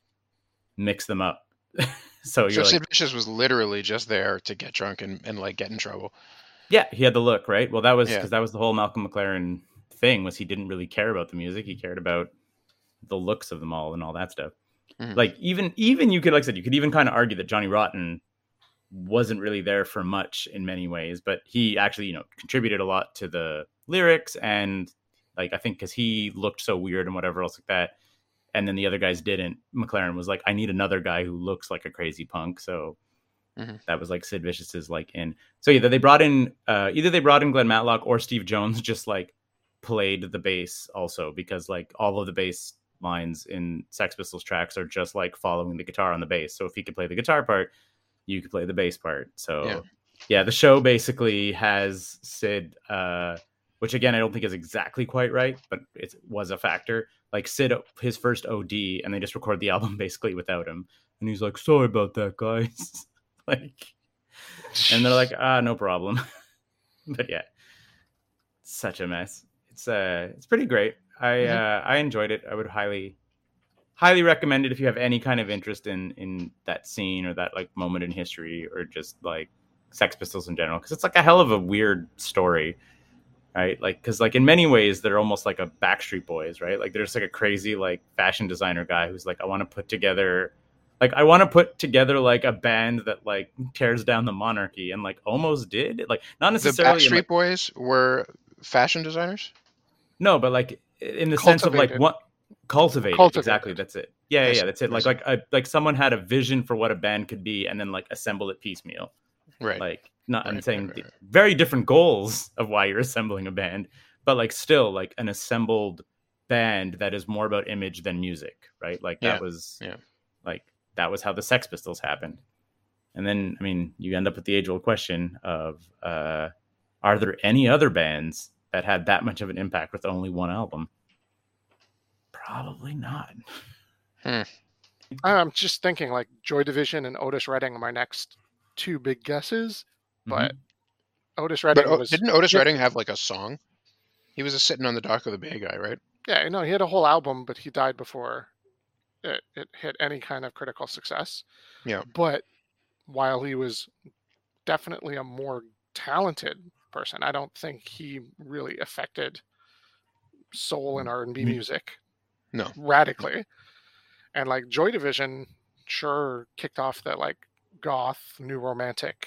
mix them up so
So
you're like
Sid Vicious was literally just there to get drunk and, and like get in trouble.
Yeah, he had the look, right? Well, that was
Yeah.
because that was the whole Malcolm McLaren thing was he didn't really care about the music. He cared about the looks of them all and all that stuff.
Mhm.
Like even even you could like I said, you could even kind of argue that Johnny Rotten wasn't really there for much in many ways, but he actually, you know, contributed a lot to the lyrics and like I think because he looked so weird and whatever else like that. And then the other guys didn't. McLaren was like, I need another guy who looks like a crazy punk. So
Mhm.
that was like Sid Vicious's like in. So either they brought in uh either they brought in Glenn Matlock or Steve Jones just like played the bass also because like all of the bass lines in Sex Pistols tracks are just like following the guitar on the bass. So if he could play the guitar part, you could play the bass part. So
Yeah.
yeah, the show basically has Sid uh which again I don't think is exactly quite right, but it was a factor. Like Sid, his first OD, and they just record the album basically without him, and he's like, "Sorry about that, guys." like, and they're like, "Ah, no problem." but yeah, such a mess. It's uh, it's pretty great. I
Mhm.
uh, I enjoyed it. I would highly highly recommend it if you have any kind of interest in in that scene or that like moment in history or just like Sex Pistols in general because it's like a hell of a weird story, right? Like because like in many ways they're almost like a Backstreet Boys, right? Like there's like a crazy like fashion designer guy who's like I want to put together. Like I want to put together like a band that like tears down the monarchy and like almost did like not
The
necessarily in,
Backstreet
like,
Boys were fashion designers.
no, but like in the sense of like what cultivated,
Cultivated.
exactly. That's it. Yeah, yeah, yeah, that's it. Like like a, like someone had a vision for what a band could be, and then like assemble it piecemeal.
Right.
Like not I'm saying
right, right, right.
very different goals of why you're assembling a band, but like still like an assembled band that is more about image than music, right? Like that
Yeah,
was
yeah.
like that was how the Sex Pistols happened. And then I mean, you end up with the age old question of uh are there any other bands that had that much of an impact with only one album? Probably not.
I'm just thinking like Joy Division and Otis Redding are my next two big guesses. But mm-hmm. Otis Redding
But
was
didn't Otis
yeah.
Redding have like a song? He was a sitting on the dock of the Bay guy, right?
yeah, no, he had a whole album, but he died before it, it hit any kind of critical success.
Yeah.
But while he was definitely a more talented person, I don't think he really affected soul and mm. R and B
mm.
music.
No.
radically. And like Joy Division, sure kicked off the like goth, new romantic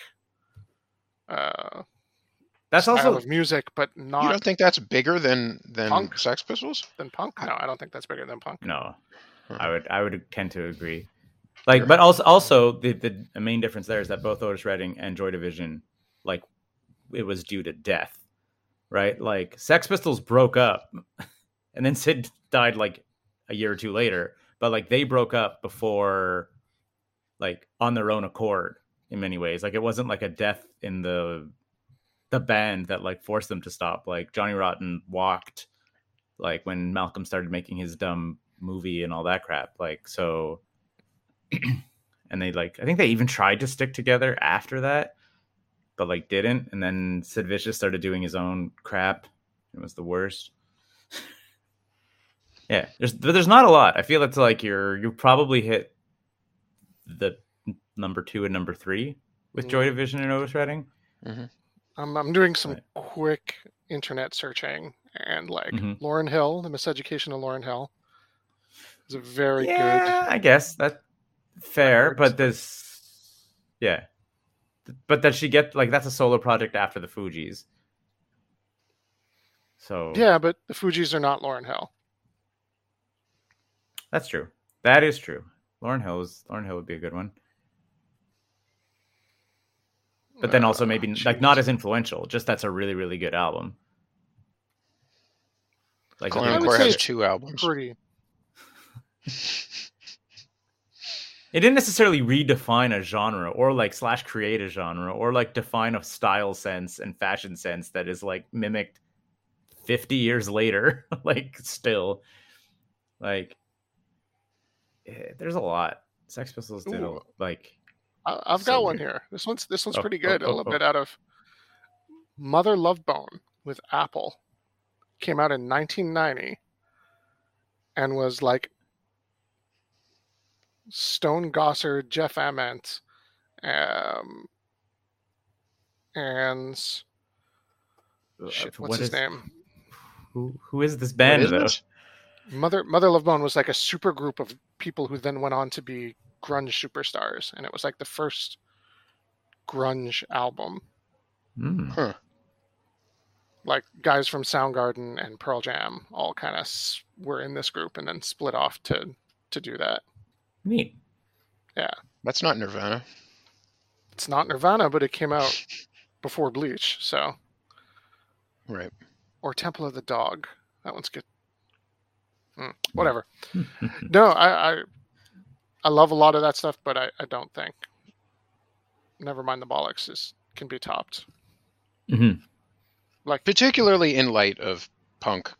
uh,
That's
style
also
of music, but not.
You don't think that's bigger than than
Punk?
Sex Pistols?
than punk. No, I don't think that's bigger than punk.
no.
Huh.
I would I would tend to agree. Like,
Sure.
but also also the, the the main difference there is that both Otis Redding and Joy Division, like, it was due to death, right? Like, Sex Pistols broke up, and then Sid died like a year or two later. But like, they broke up before, like, on their own accord in many ways. Like, it wasn't like a death in the the band that like forced them to stop. Like Johnny Rotten walked, like when Malcolm started making his dumb movie and all that crap. Like so, and they like I think they even tried to stick together after that, but like didn't. And then Sid Vicious started doing his own crap. It was the worst. yeah, there's there's not a lot. I feel it's like you're you probably hit the number two and number three with Joy Division and Otis Redding.
I'm, I'm doing some
Right.
quick internet searching, and like
Mhm.
Lauryn Hill, the Miseducation of Lauryn Hill, is a very
yeah, I guess that's fair,
heard
but this, yeah, but does she get like that's a solo project after the Fugees? So.
Yeah, but the Fugees are not Lauryn Hill.
that's true. That is true. Lauryn Hill is Lauryn Hill would be a good one, but then also maybe
she
like not as influential. Just that's a really really good album. Like
I
Clown
would
Core
say
has two albums.
pretty.
it didn't necessarily redefine a genre or like slash create a genre or like define a style sense and fashion sense that is like mimicked 50 years later like still like eh, there's a lot sex pistols did a,
Ooh.
like
I, I've
So
got one here. This one's this one's
Oh,
pretty
oh,
good. a
oh,
little
oh.
bit out of Mother Love Bone with Apple came out in 1990 and was like Stone Gossard, Jeff Ament, um, and
uh,
shit,
what
what's his
is-
name?
who who is this band
is
though
it?
Mother Mother Love Bone was like a super group of people who then went on to be grunge superstars, and it was like the first grunge album.
Hmm.
Huh.
like guys from Soundgarden and Pearl Jam all kind of s- were in this group and then split off to to do that.
neat Yeah.
That's not Nirvana.
It's not Nirvana, but it came out before Bleach, so
Right.
or Temple of the Dog. That one's good. Hmm, whatever. No, I, I I love a lot of that stuff, but I, I don't think. Never mind the bollocks is can be topped.
Mhm.
Like
particularly in light of punk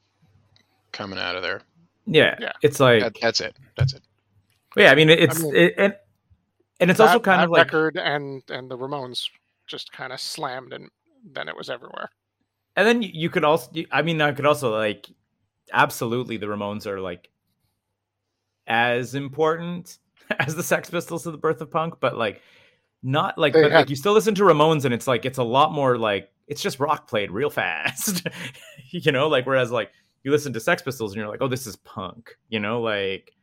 coming out of there.
Yeah,
Yeah.
it's like
That, that's it. That's it.
yeah. I mean, it's
mean,
it, and and it's
that,
also kind
that
of like
record and and the Ramones just kind of slammed and then it was everywhere.
And then you, you could also, I mean, I could also like, absolutely, the Ramones are like as important as the Sex Pistols to the birth of punk, but like not like, but,
had-
like you still listen to Ramones and it's like it's a lot more like it's just rock played real fast, you know. Like whereas like you listen to Sex Pistols and you're like, oh, this is punk, you know, like.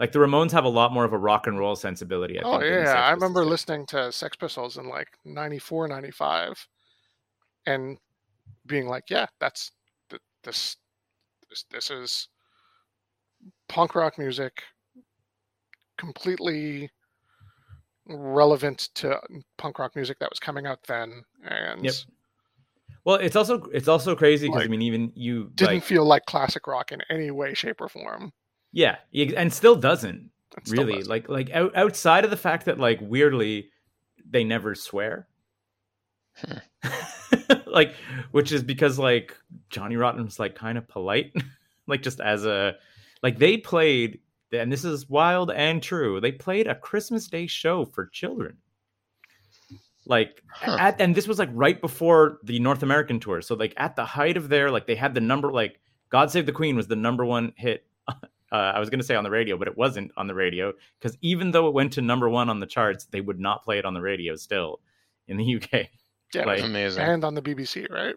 Like the Ramones have a lot more of a rock and roll sensibility. I
oh
think,
yeah, I remember listening to Sex Pistols in like 94, 95 and being like, yeah, that's th- this this, this is punk rock music completely relevant to punk rock music that was coming out then and
Yep. Well, it's also it's also crazy because I mean, even you
didn't
like,
feel like classic rock in any way shape or form
yeah, and still doesn't.
It still
really
doesn't.
like like out, outside of the fact that like weirdly they never swear hmm. like which is because like johnny rotten was like kind of polite like just as a like they played and this is wild and true they played a christmas day show for children like
Huh.
at and this was like right before the north american tour so like at the height of their like they had the number like god save the queen was the number one hit uh, i was going to say on the radio but it wasn't on the radio because even though it went to number one on the charts they would not play it on the radio still in the uk
yeah,
like-
Amazing.
and on the BBC, right?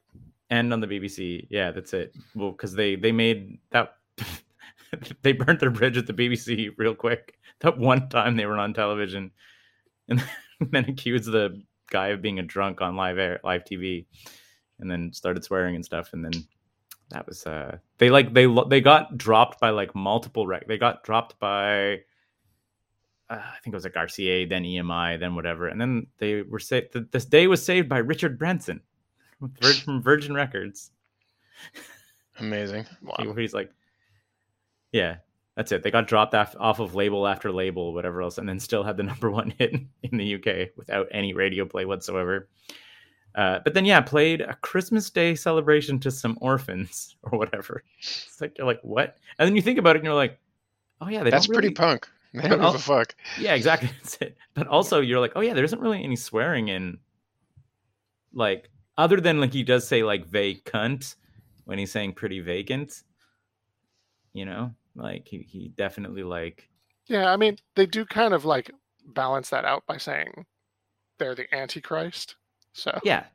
and on the BBC. Yeah, that's it. Well, because they they made that they burnt their bridge at the BBC real quick. That one time they were on television, and then accused the guy of being a drunk on live air, live TV, and then started swearing and stuff. And then that was uh they like they they got dropped by like multiple rec. They got dropped by. Uh, I think it was like RCA, then EMI, then whatever, and then they were saved. th- This day was saved by Richard Branson from Virgin Records.
Amazing.
Wow.
He- He's like, yeah, that's it. They got dropped off, off of label after label, whatever else, and then still had the number one hit in the UK without any radio play whatsoever. Uh, but then, yeah, played a Christmas Day celebration to some orphans or whatever. It's like you're like, what? And then you think about it, and you're like, oh yeah, they
That's
don't
pretty punk. They don't give a fuck.
yeah, exactly. That's it. But also, you're like, oh yeah, there isn't really any swearing in, like, other than like he does say like vacant when he's saying pretty vacant. You know, like he he definitely like
Yeah, I mean, they do kind of like balance that out by saying they're the Antichrist. So,
yeah.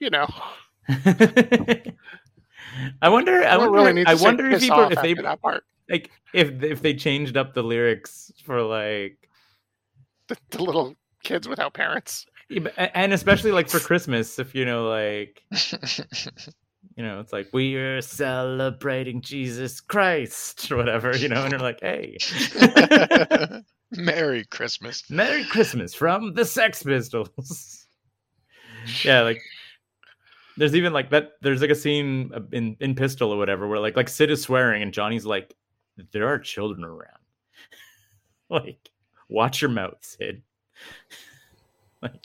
you know,
I wonder. I
don't
wonder.
really need to
I wonder if people
off
if they
that part.
like if if they changed up the lyrics for like
The, the little kids without parents.
yeah, but- and especially like for Christmas if you know like you know, it's like we are celebrating Jesus Christ or whatever, you know, and they're like, hey,
Merry Christmas.
Merry Christmas from the Sex Pistols. yeah, like there's even like that. There's like a scene in in Pistol or whatever where like like Sid is swearing and Johnny's like, there are children around. like, watch your mouth, Sid.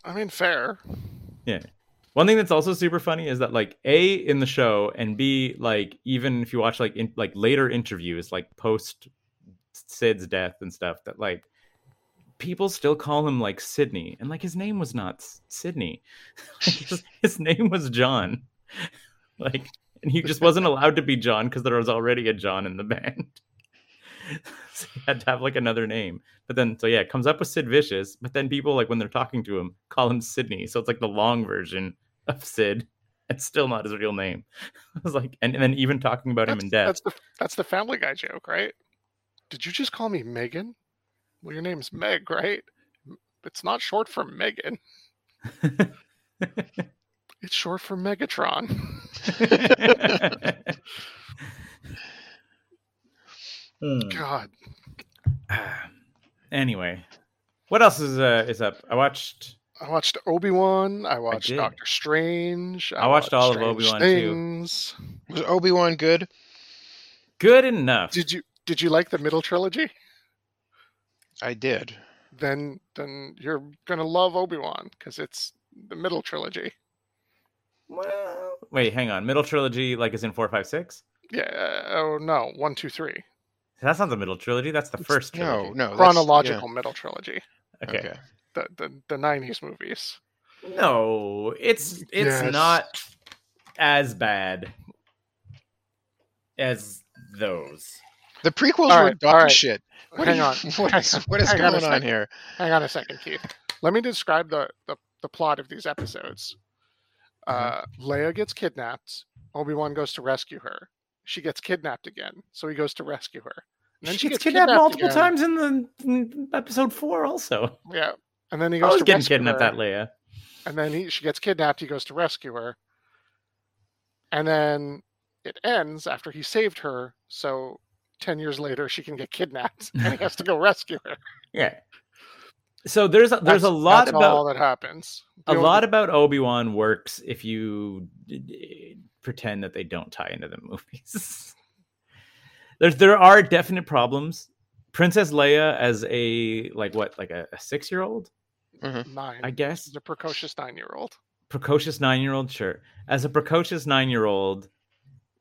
I mean, fair.
One thing that's also super funny is that like A in the show and B like even if you watch like in, like later interviews like post Sid's death and stuff that like people still call him like Sydney and like his name was not Sydney. his, his name was John. Like and he just wasn't allowed to be John because there was already a John in the band. so he had to have like another name. But then so yeah, it comes up with Sid Vicious, but then people like when they're talking to him call him Sydney. So it's like the long version of Sid. It's still not his real name. I was like, and, and then even talking about him in death.
that's the that's the Family Guy joke, right? Did you just call me Megan? Well, your name's Meg, right? It's not short for Megan. It's short for Megatron.
Hmm.
God,
anyway, what else is uh, is up? I watched.
I watched Obi Wan. I watched
did.
Doctor Strange.
I watched all of Obi-Wan, too.
Was Obi Wan good?
Good enough.
Did you did you like the middle trilogy?
I did.
Then then you're gonna love Obi Wan because it's the middle trilogy.
Well, Wait, hang on. Middle trilogy, like is in four, five, six.
Yeah. uh, Oh no, one, two, three.
That's not the middle trilogy. That's the first trilogy.
No, no. that's-
Chronological middle trilogy.
Okay.
Okay.
The the the '90s movies.
No, it's it's
Yes.
not as bad as those.
The prequels
All
were
right,
dog
all right.
shit. What
Hang
are
on.
What is, what is
Hang on
going on here?
Hang on a second, Keith. Let me describe the the, the plot of these episodes. Uh, Leia gets kidnapped. Obi Wan goes to rescue her. She gets kidnapped again, so he goes to rescue her. And then
she,
she,
gets
gets
kidnapped, multiple
again.
times in the in episode four. Also,
Yeah, and then he
I
goes
was
to
getting kidnapped.
her.
That Leia.
and then he she gets kidnapped. He goes to rescue her, and then it ends after he saved her. So ten years later, she can get kidnapped, and he has to go rescue her.
Yeah. So there's a, there's a lot
that's
about
all that happens.
a
The
lot about Obi Wan works if you pretend that they don't tie into the movies. There's there are definite problems. Princess Leia as a like what like a, a six year old, Mm-hmm.
nine.
I guess
She's a precocious nine-year-old.
precocious nine year old. Sure, as a precocious nine year old,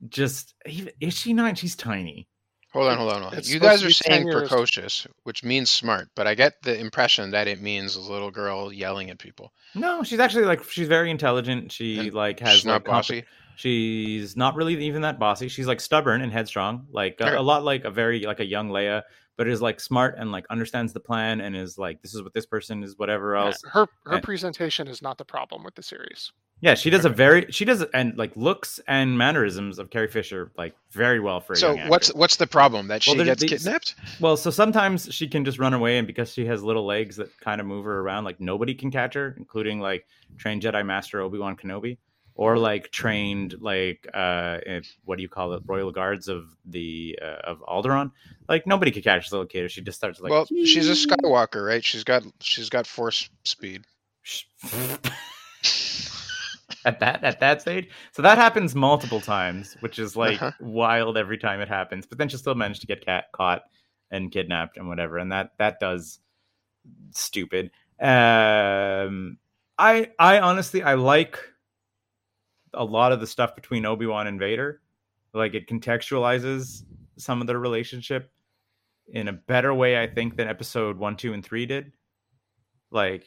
just is she nine? She's tiny.
Hold on, hold on, hold on. You guys are saying precocious, which means smart, but I get the impression that it means a little girl yelling at people.
No, she's actually like she's very intelligent. She
And
like has
She's not
like, comp-
bossy.
She's not really even that bossy. She's like stubborn and headstrong, like a,
Okay.
a lot like a very like a young Leia, but is like smart and like understands the plan and is like this is what this person is whatever
Yeah,
else.
her her
and-
presentation is not the problem with the series.
Yeah, she does a very she does and like looks and mannerisms of Carrie Fisher like very well for a
So what's
actress.
what's the problem? That she
Well,
gets
these-
kidnapped?
well, so sometimes she can just run away, and because she has little legs that kind of move her around, like nobody can catch her, including like trained Jedi Master Obi Wan Kenobi, or like trained like uh, what do you call it, Royal Guards of the uh, of Alderaan. Like nobody could catch this little kid if she just starts like.
well, she's a Skywalker, right? She's got she's got force speed.
at that at that stage. So that happens multiple times, which is like
Uh-huh.
wild every time it happens. But then she'll still managed to get cat caught and kidnapped and whatever, and that that does stupid. Um, I I honestly I like a lot of the stuff between Obi Wan and Vader. Like it contextualizes some of their relationship in a better way, I think, than episode one, two, and three did. Like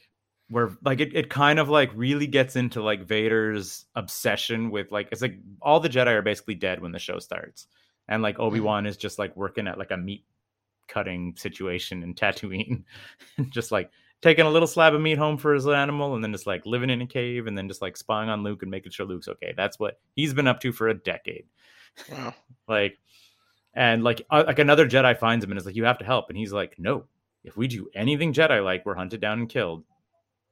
where like it, it kind of like really gets into like Vader's obsession with like it's like all the Jedi are basically dead when the show starts. And like mm-hmm. Obi-Wan is just like working at like a meat cutting situation in Tatooine. just like taking a little slab of meat home for his animal and then just like living in a cave and then just like spying on Luke and making sure Luke's okay. That's what he's been up to for a decade.
Wow.
Like and like uh, like another Jedi finds him and is like, "You have to help," and he's like, "No, if we do anything Jedi like, we're hunted down and killed."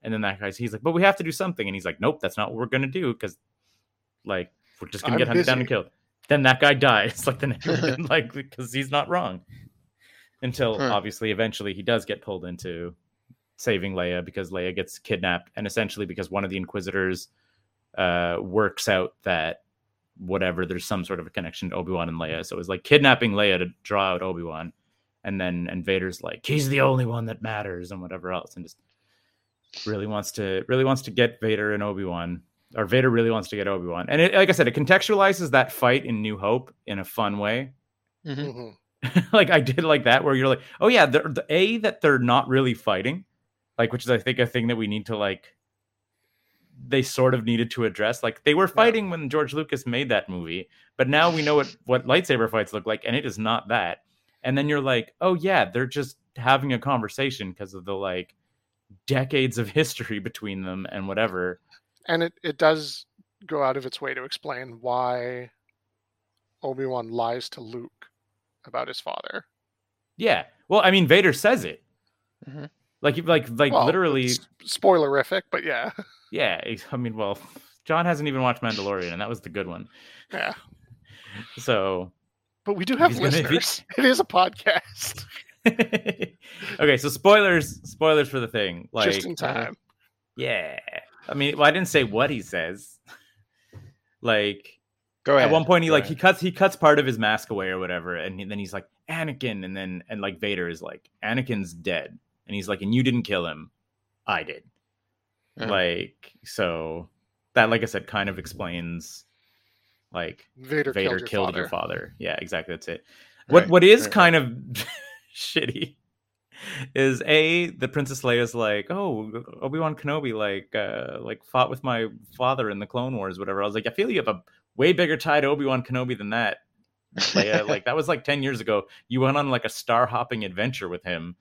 And then that guy's he's like, "But we have to do something," and he's like, "Nope, that's not what we're gonna do because, like, we're just gonna
I'm
get hunted down and killed." Then that guy dies, like the next, like because he's not wrong. Until
Huh.
obviously, eventually, he does get pulled into saving Leia because Leia gets kidnapped, and essentially because one of the Inquisitors uh, works out that whatever there's some sort of a connection to Obi-Wan and Leia. So it's like kidnapping Leia to draw out Obi-Wan. And then and Vader's like, he's the only one that matters and whatever else. And just really wants to really wants to get Vader and Obi-Wan. Or Vader really wants to get Obi-Wan. And it, like I said, it contextualizes that fight in New Hope in a fun way.
Mhm.
Mhm.
like I did like that where you're like, oh yeah, the, the A that they're not really fighting, like which is I think a thing that we need to like they sort of needed to address. Like they were fighting when George Lucas made that movie, but now we know what what lightsaber fights look like, and it is not that. And then you're like, oh yeah, they're just having a conversation because of the like decades of history between them and whatever.
And it, it does go out of its way to explain why Obi Wan lies to Luke about his father.
Yeah. Well, I mean, Vader says it.
Mhm.
Like, like, like,
Well,
literally,
spoilerific, but yeah,
yeah. I mean, well, John hasn't even watched Mandalorian, and that was the good one.
yeah.
So,
But we do have
gonna
listeners. It is a podcast,
okay. So spoilers, spoilers for the thing. Like,
just in uh, time.
yeah. I mean, well, I didn't say what he says. Like,
Go ahead.
at one point, he
Go
like he cuts he cuts part of his mask away or whatever, and he- then he's like Anakin, and then and like Vader is like Anakin's dead, and he's like, and you didn't kill him, I did.
Uh-huh.
Like, so that, like I said, kind of explains like
Vader,
Vader
killed,
killed,
your,
your,
father.
father. Yeah, exactly. That's it. What what is
right,
kind of shitty is a the Princess Leia's like, oh, Obi Wan Kenobi like uh like fought with my father in the Clone Wars, whatever. I was like, I feel you have a way bigger tie to Obi Wan Kenobi than that. Leia. like that was like ten years ago. You went on like a star hopping adventure with him,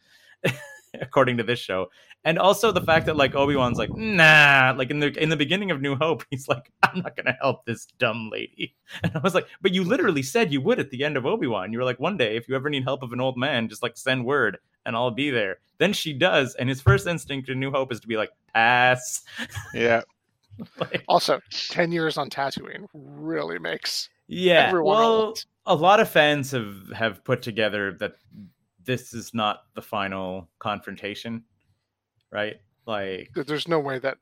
according to this show. And also the fact that like Obi Wan's like, nah, like in the in the beginning of New Hope, he's like, I'm not gonna help this dumb lady. And I was like, but you literally said you would at the end of Obi Wan. You were like, one day if you ever need help of an old man, just like send word and I'll be there. Then she does, and his first instinct in New Hope is to be like, pass.
yeah.
like,
Also, ten years on Tatooine really makes
yeah.
Everyone
well,
old.
a lot of fans have have put together that this is not the final confrontation, right? Like,
there's no way that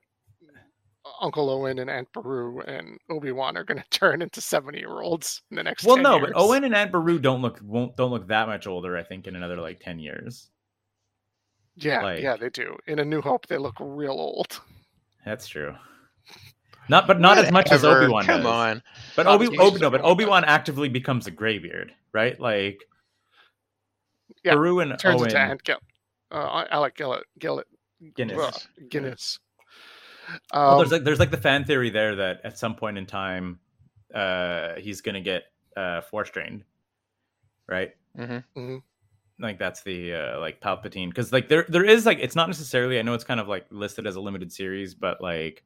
Uncle Owen and Aunt Beru and Obi Wan are going to turn into seventy year olds in the next.
well,
10
no,
years.
but Owen and Aunt Beru don't look won't don't look that much older. I think in another like ten years.
Yeah,
like-
yeah, they do. In A New Hope, they look real old.
That's true. Not, but not as much as Obi Wan
Come
does.
on.
But
Oh,
Obi, Obi no, but Obi Wan actively becomes a graybeard, right? Like,
Yeah,
and
Turns
Owen.
into uh, Alec Gillett, Gillett,
Guinness.
Guinness.
well,
Um,
there's like there's like the fan theory there that at some point in time, uh, he's gonna get uh force trained, right?
hmm
Like that's the uh like Palpatine because like there there is like it's not necessarily I know it's kind of like listed as a limited series, but like.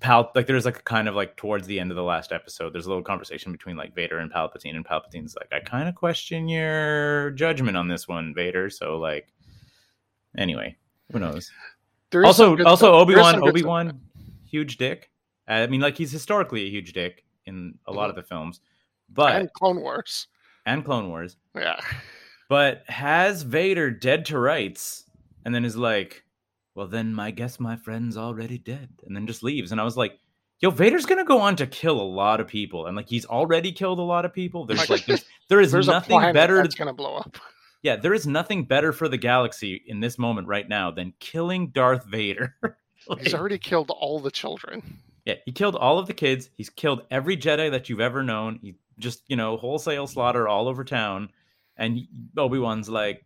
Pal like there's like a kind of like towards the end of the last episode, there's a little conversation between like Vader and Palpatine, and Palpatine's like, I kind of question your judgment on this one, Vader. So like, anyway, who knows?
there is
also also Obi Wan, Obi Wan, huge dick. Uh, I mean, like he's historically a huge dick in a lot of the films, but
and Clone Wars.
and Clone Wars,
Yeah,
but has Vader dead to rights, and then is like, well, then I guess my friend's already dead, and then just leaves. And I was like, yo, Vader's gonna go on to kill a lot of people, and like he's already killed a lot of people. There's
Like,
like there's, there is
there's
nothing better.
that's to blow up.
Yeah, there is nothing better for the galaxy in this moment right now than killing Darth Vader.
He's already killed all the children.
Yeah, he killed all of the kids. He's killed every Jedi that you've ever known. He just, you know, wholesale slaughter all over town. And Obi Wan's like,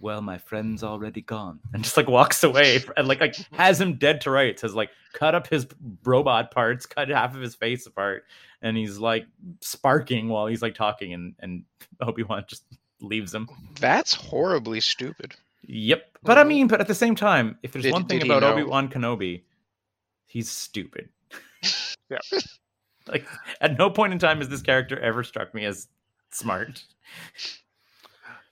"Well, my friend's already gone," and just like walks away and like like has him dead to rights. Has like cut up his robot parts, cut half of his face apart, and he's like sparking while he's like talking, and and Obi Wan just leaves him.
That's horribly stupid.
Yep. But I mean, but at the same time, if there's
Did-
one thing about? Obi Wan Kenobi, he's stupid.
Yeah.
like at no point in time has this character ever struck me as smart.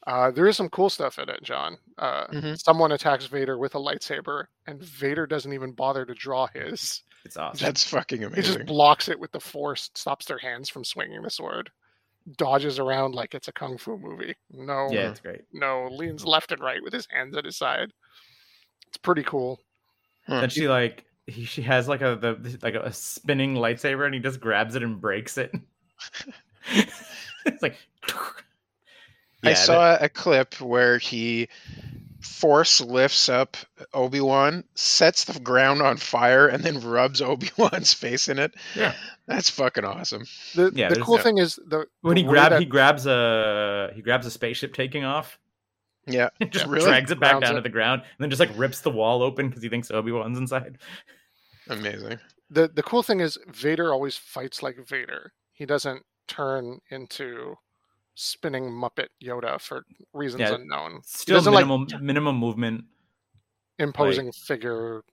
Uh, there is some cool stuff in it, John. Uh,
Mhm.
Someone attacks Vader with a lightsaber, and Vader doesn't even bother to draw his.
It's awesome.
That's fucking amazing.
He just blocks it with the Force, stops their hands from swinging the sword, dodges around like it's a kung fu movie. No,
yeah, it's great.
no, leans left and right with his hands at his side. It's pretty cool.
Huh.
Then she like he, she has like a the like a spinning lightsaber and he just grabs it and breaks it. it's like
I
Yeah,
saw a clip where he force lifts up Obi Wan, sets the ground on fire, and then rubs Obi Wan's face in it.
Yeah.
that's fucking awesome.
The,
Yeah,
the cool
that.
thing is the
when
the
he
way
grabs
that-
he grabs a he grabs a spaceship taking off
Yeah,
and just
Yeah, really?
drags it back down
it.
to the ground and then just like rips the wall open because he thinks Obi Wan's inside.
amazing.
the the cool thing is Vader always fights like Vader. He doesn't turn into spinning Muppet Yoda for reasons
Yeah,
unknown.
Still
doesn't like-
minimum minimum movement.
Imposing figure,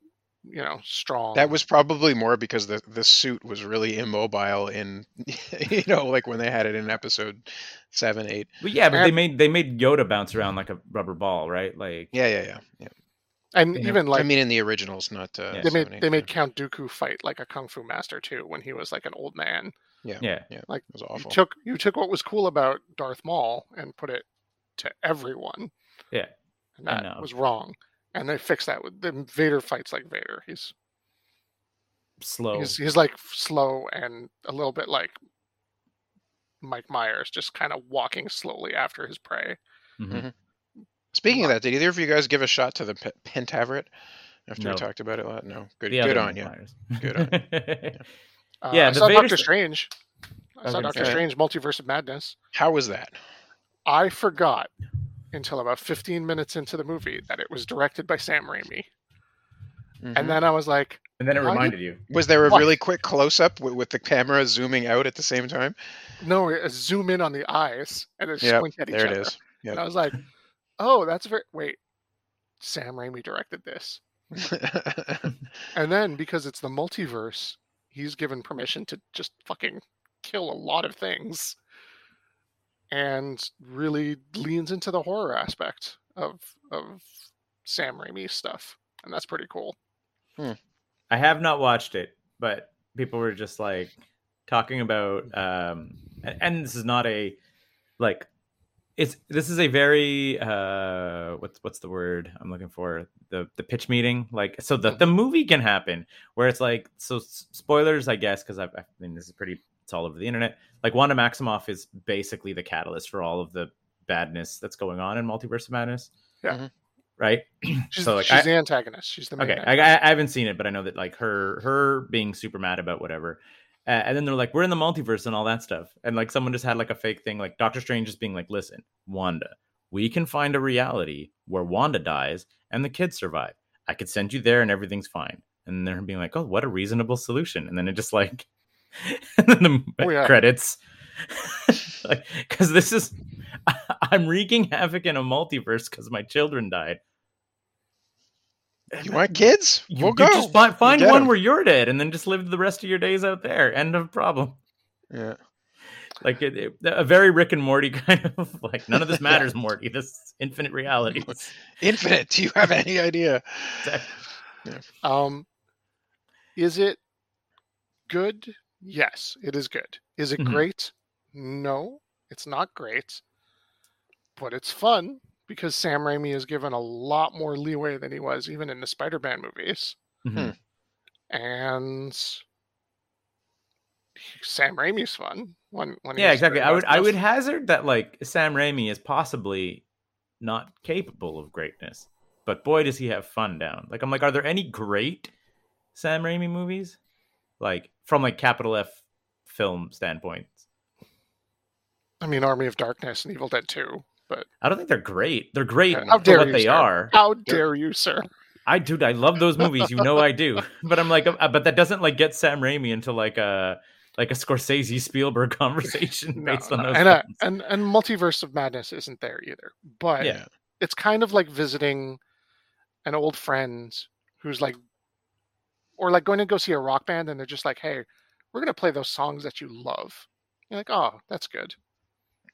you know, strong.
That was probably more because the the suit was really immobile in, you know, like when they had it in episode seven, eight.
But yeah, but they made they made Yoda bounce around like a rubber ball, right? Like
Yeah, yeah, yeah. yeah.
and
they have-
even like
I mean, in the originals, not uh,
Yeah.
they
seven,
made
eight,
they
yeah.
made Count Dooku fight like a kung fu master too when he was like an old man.
Yeah. Yeah.
Like
It was
you took you took what was cool about Darth Maul and put it to everyone.
Yeah.
and
I
that
know.
was wrong. And they fixed that with the Vader fights like Vader. He's
Slow.
he's he's like slow and a little bit like Mike Myers, just kind of walking slowly after his prey.
Mhm.
Speaking of that, did either of you guys give a shot to the P- Pentaverate after
No.
we talked about it a lot? No. Good.
The
good on you.
Myers.
Good on
Uh, Uh,
Yeah,
I saw
Vader
Doctor Strange. I saw Doctor Strange: Multiverse of Madness.
How was that?
I forgot until about 15 minutes into the movie that it was directed by Sam Raimi,
Mhm.
and then I was like,
And then it reminded you.
was there a
What?
really quick close up with, with the camera zooming out at the same time?
"No, it- zoom in on the eyes and it
Yep,
squint at each
there it
other."
is. Yep.
And I was like, "Oh, that's very wait." Sam Raimi directed this, and then because it's the multiverse, he's given permission to just fucking kill a lot of things, and really leans into the horror aspect of of Sam Raimi's stuff, and that's pretty cool.
I have not watched it, but people were just like talking about um and, and this is not a like it's this is a very uh what's what's the word I'm looking for the the pitch meeting like so the the movie can happen where it's like so spoilers I guess because I, I mean this is pretty it's all over the internet like Wanda Maximoff is basically the catalyst for all of the badness that's going on in Multiverse of Madness
Yeah.
Mhm.
right
She's,
So, like,
she's
I-
the antagonist. She's the main
Okay, I, I I haven't seen it, but I know that like her her being super mad about whatever, uh, and then they're like, we're in the multiverse and all that stuff, and like someone just had like a fake thing, like Doctor Strange just being like, listen, Wanda, we can find a reality where Wanda dies and the kids survive. I could send you there and everything's fine. And they're being like, oh, what a reasonable solution. And then it just like, and then the
Oh, yeah.
credits, like because this is, I'm wreaking havoc in a multiverse because my children died.
You want kids?
You,
we'll
you
go.
just find, find one
'em.
where you're dead and then just live the rest of your days out there. End of problem.
Yeah.
Like it, it- a very Rick and Morty kind of like none of this matters, Morty. This is infinite realities.
Infinite. Do you have any idea?
Um, is it good? Yes, it is good. Is it
Mhm.
great? No, it's not great. But it's fun because Sam Raimi is given a lot more leeway than he was even in the Spider-Man movies.
Mhm.
And Sam Raimi's fun when when
Yeah, exactly. I
that
would I would hazard that like Sam Raimi is possibly not capable of greatness, but boy does he have fun down. Like I'm like, are there any great Sam Raimi movies? Like from like capital F film standpoint.
I mean, Army of Darkness and Evil Dead 2. But
I don't think they're great. They're great
how
for
dare
what
you,
they
sir.
are.
how dare you, sir?
I dude, I love those movies. You know I do. But I'm like, uh, but that doesn't like get Sam Raimi into like a like a Scorsese Spielberg conversation
No,
based on
no.
those
and, uh,
films.
and and Multiverse of Madness isn't there either. But
yeah,
it's kind of like visiting an old friend who's like or like going to go see a rock band and they're just like hey we're going to play those songs that you love you're like oh that's good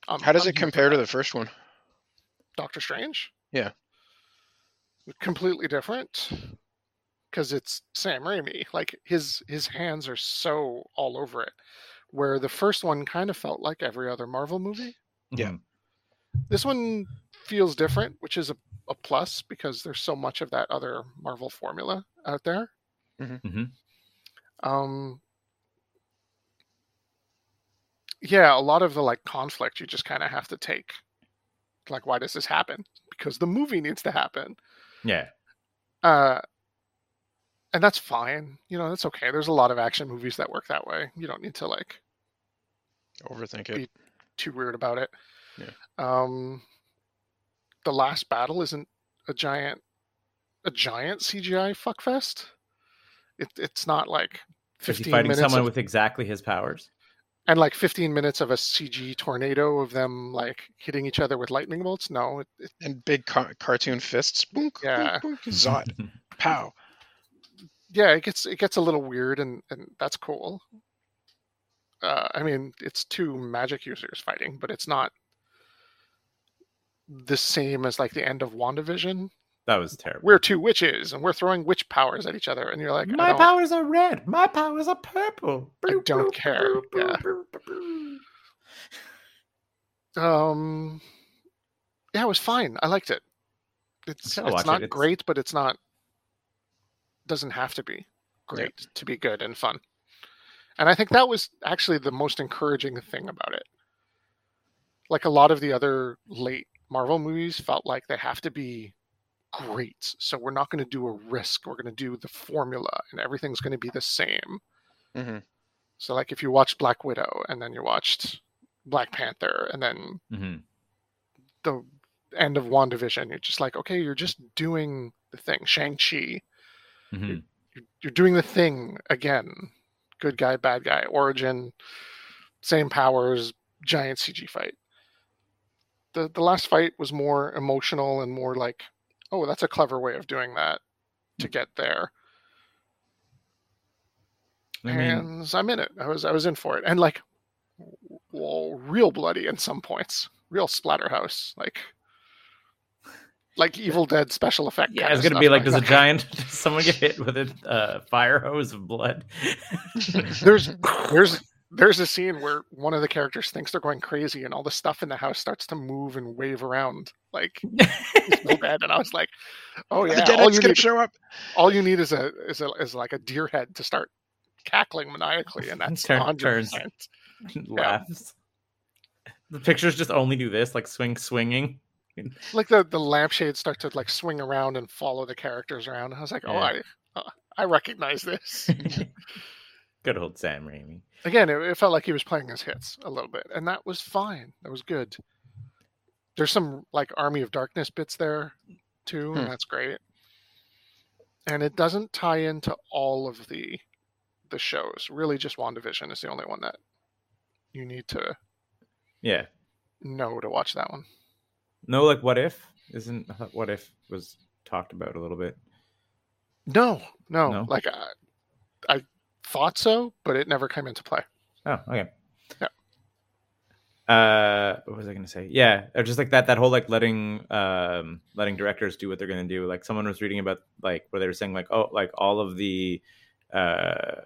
Um,
How does
I'm
it compare to the first one?
doctor strange
Yeah.
completely different because it's sam raimi like his his hands are so all over it where the first one kind of felt like every other marvel movie
Yeah.
Mhm.
this one feels different, which is a, a plus because there's so much of that other Marvel formula out there.
Mhm.
Um, yeah, a lot of the like conflict you just kind of have to take. Like, why does this happen? Because the movie needs to happen.
yeah.
Uh, and that's fine. You know, that's okay. There's a lot of action movies that work that way. You don't need to like
Overthink
Be-
it.
too weird about it.
Yeah.
Um, the last battle isn't a giant, a giant CGI fuckfest. It, it's not like 15
Is he
fifteen
fighting
minutes
someone
of,
with exactly his powers?
And like fifteen minutes of a CG tornado of them like hitting each other with lightning bolts. No, it, it,
And big car- cartoon fists. Boonk,
Yeah.
boonk, boonk, Zot. Pow.
yeah, it gets it gets a little weird, and and that's cool. Uh, I mean, it's two magic users fighting, but it's not the same as like the end of WandaVision.
That was terrible.
We're two witches, and we're throwing witch powers at each other, and you're like,
My powers are red. My powers are purple.
I don't care, yeah. Um, yeah, it was fine. I liked it. It's
I'll
it's
watch it.
not
It's-
great, but it's not doesn't have to be great to be good and fun. And I think that was actually the most encouraging thing about it. Like a lot of the other late Marvel movies felt like they have to be great. So we're not going to do a risk. We're going to do the formula and everything's going to be the same.
hmm
So like if you watched Black Widow and then you watched Black Panther and then
hmm
the end of WandaVision, you're just like, okay, you're just doing the thing. Shang-Chi,
hmm
you're, you're doing the thing again. Good guy, bad guy, origin, same powers, giant CG fight. The the last fight was more emotional and more like, oh, that's a clever way of doing that to get there.
I mean,
and I'm in it. I was I was in for it, and like, well, real bloody in some points, real splatterhouse, like, like Evil Dead special effect.
yeah, it's gonna be like, does a giant does someone get hit with a uh, fire hose of blood?
there's there's there's a scene where one of the characters thinks they're going crazy, and all the stuff in the house starts to move and wave around like so bad. And I was like, oh yeah,
the
all you need
show up.
all you need is a is a is like a deer head to start cackling maniacally, and that's
Turn-
100.
turns.
percent
Laughs. The pictures just only do this, like swing, swinging.
like the the lampshades start to like swing around and follow the characters around. I was like, oh, I uh, I recognize this.
Good old Sam Raimi.
Again, it, it felt like he was playing his hits a little bit, and that was fine. That was good. There's some like Army of Darkness bits there too,
Hmm.
and that's great. And it doesn't tie into all of the the shows. Really, just WandaVision is the only one that you need to
Yeah.
know to watch that one.
No, like what if? Isn't what if was talked about a little bit?
No, no,
No?
like I thought so, but it never came into play.
Oh, okay.
Yeah.
Uh, what was I going to say? Yeah, or just like that. That whole like letting um letting directors do what they're going to do. Like someone was reading about like where they were saying like oh like all of the uh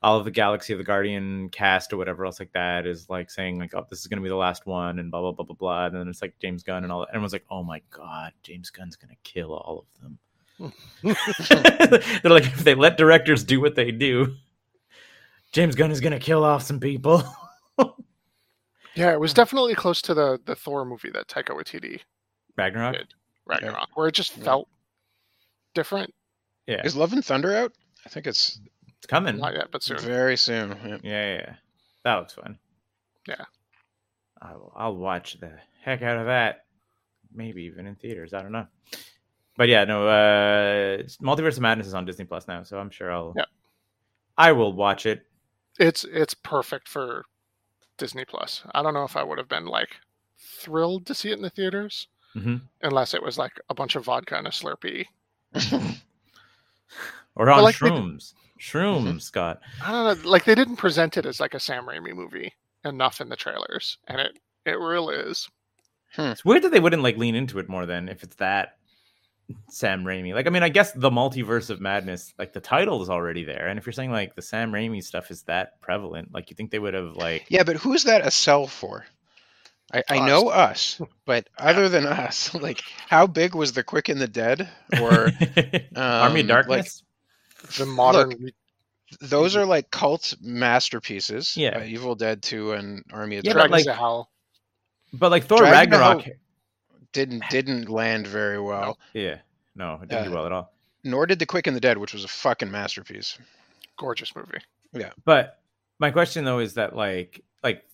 all of the Galaxy of the Guardian cast or whatever else like that is like saying like oh this is going to be the last one and blah blah blah blah blah. And then it's like James Gunn and all. that. Everyone's like oh my god, James Gunn's going to kill all of them. They're like, if they let directors do what they do, James Gunn is gonna kill off some people.
Yeah, it was definitely close to the the Thor movie that Taika Waititi
Ragnarok.
did, Ragnarok, where it just felt different.
Yeah,
Is Love and Thunder out? I think it's
it's coming.
Not yet, but soon.
very soon. Yeah.
Yeah, yeah, yeah. that looks fun.
Yeah.
I'll, I'll watch the heck out of that. Maybe even in theaters. I don't know. But yeah, no. Uh, Multiverse of Madness is on Disney Plus now, so I'm sure I'll.
Yeah.
I will watch it.
It's it's perfect for Disney Plus. I don't know if I would have been like thrilled to see it in the theaters
hmm
unless it was like a bunch of vodka and a Slurpee.
Or on
like they-
shrooms. Shrooms, Scott.
I don't know, like they didn't present it as like a Sam Raimi movie enough in the trailers, and it it really is.
It's weird that they wouldn't like lean into it more than if it's that Sam Raimi. Like, I mean, I guess the multiverse of madness, like the title is already there, and if you're saying like the Sam Raimi stuff is that prevalent, like you think they would have like
Yeah, but who's that a sell for? I, I know us, but other than us, like how big was the Quick and the Dead or
Army of
um,
Darkness?
The modern
Look, those are like cult masterpieces.
Yeah.
uh, Evil Dead 2 and Army of
Yeah, but, like-
of Hell.
but like Thor
Dragon
Ragnarok,
Hell- didn't didn't land very well.
yeah, no, it didn't do
Uh,
well at all.
Nor did the Quick and the Dead, which was a fucking masterpiece.
Gorgeous movie.
Yeah, but my question though is that like like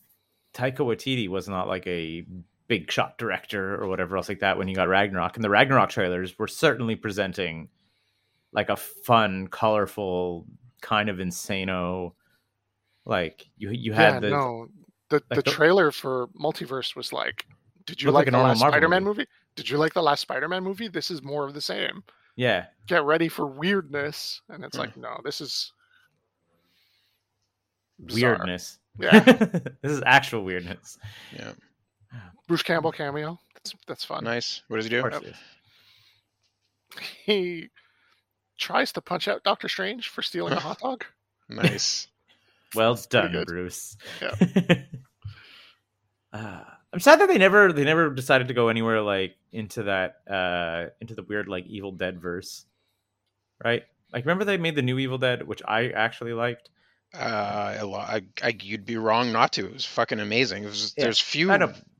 Taika Waititi was not like a big shot director or whatever else like that when he got Ragnarok, and the Ragnarok trailers were certainly presenting like a fun, colorful, kind of insano. Like you you had
yeah,
the
no. The the
the-
trailer for Multiverse was like, did you
like
like,
a
the last
Marvel
Spider-Man
movie.
movie? Did you like the last Spider-Man movie? This is more of the same.
yeah
Get ready for weirdness, and it's
Hmm.
like, no, this is bizarre.
weirdness.
Yeah,
this is actual weirdness.
Yeah,
Bruce Campbell cameo. That's that's fun.
nice. What does he do?
course it is.
He tries to punch out Doctor Strange for stealing a hot dog.
Nice.
Well
pretty
done. Bruce.
Yeah.
uh, I'm sad that they never they never decided to go anywhere like into that uh into the weird like Evil Dead verse, right? Like remember they made the new Evil Dead, which I actually liked.
Uh, a lot. I, I, you'd be wrong not to. It was fucking amazing. It was,
Yeah,
there's few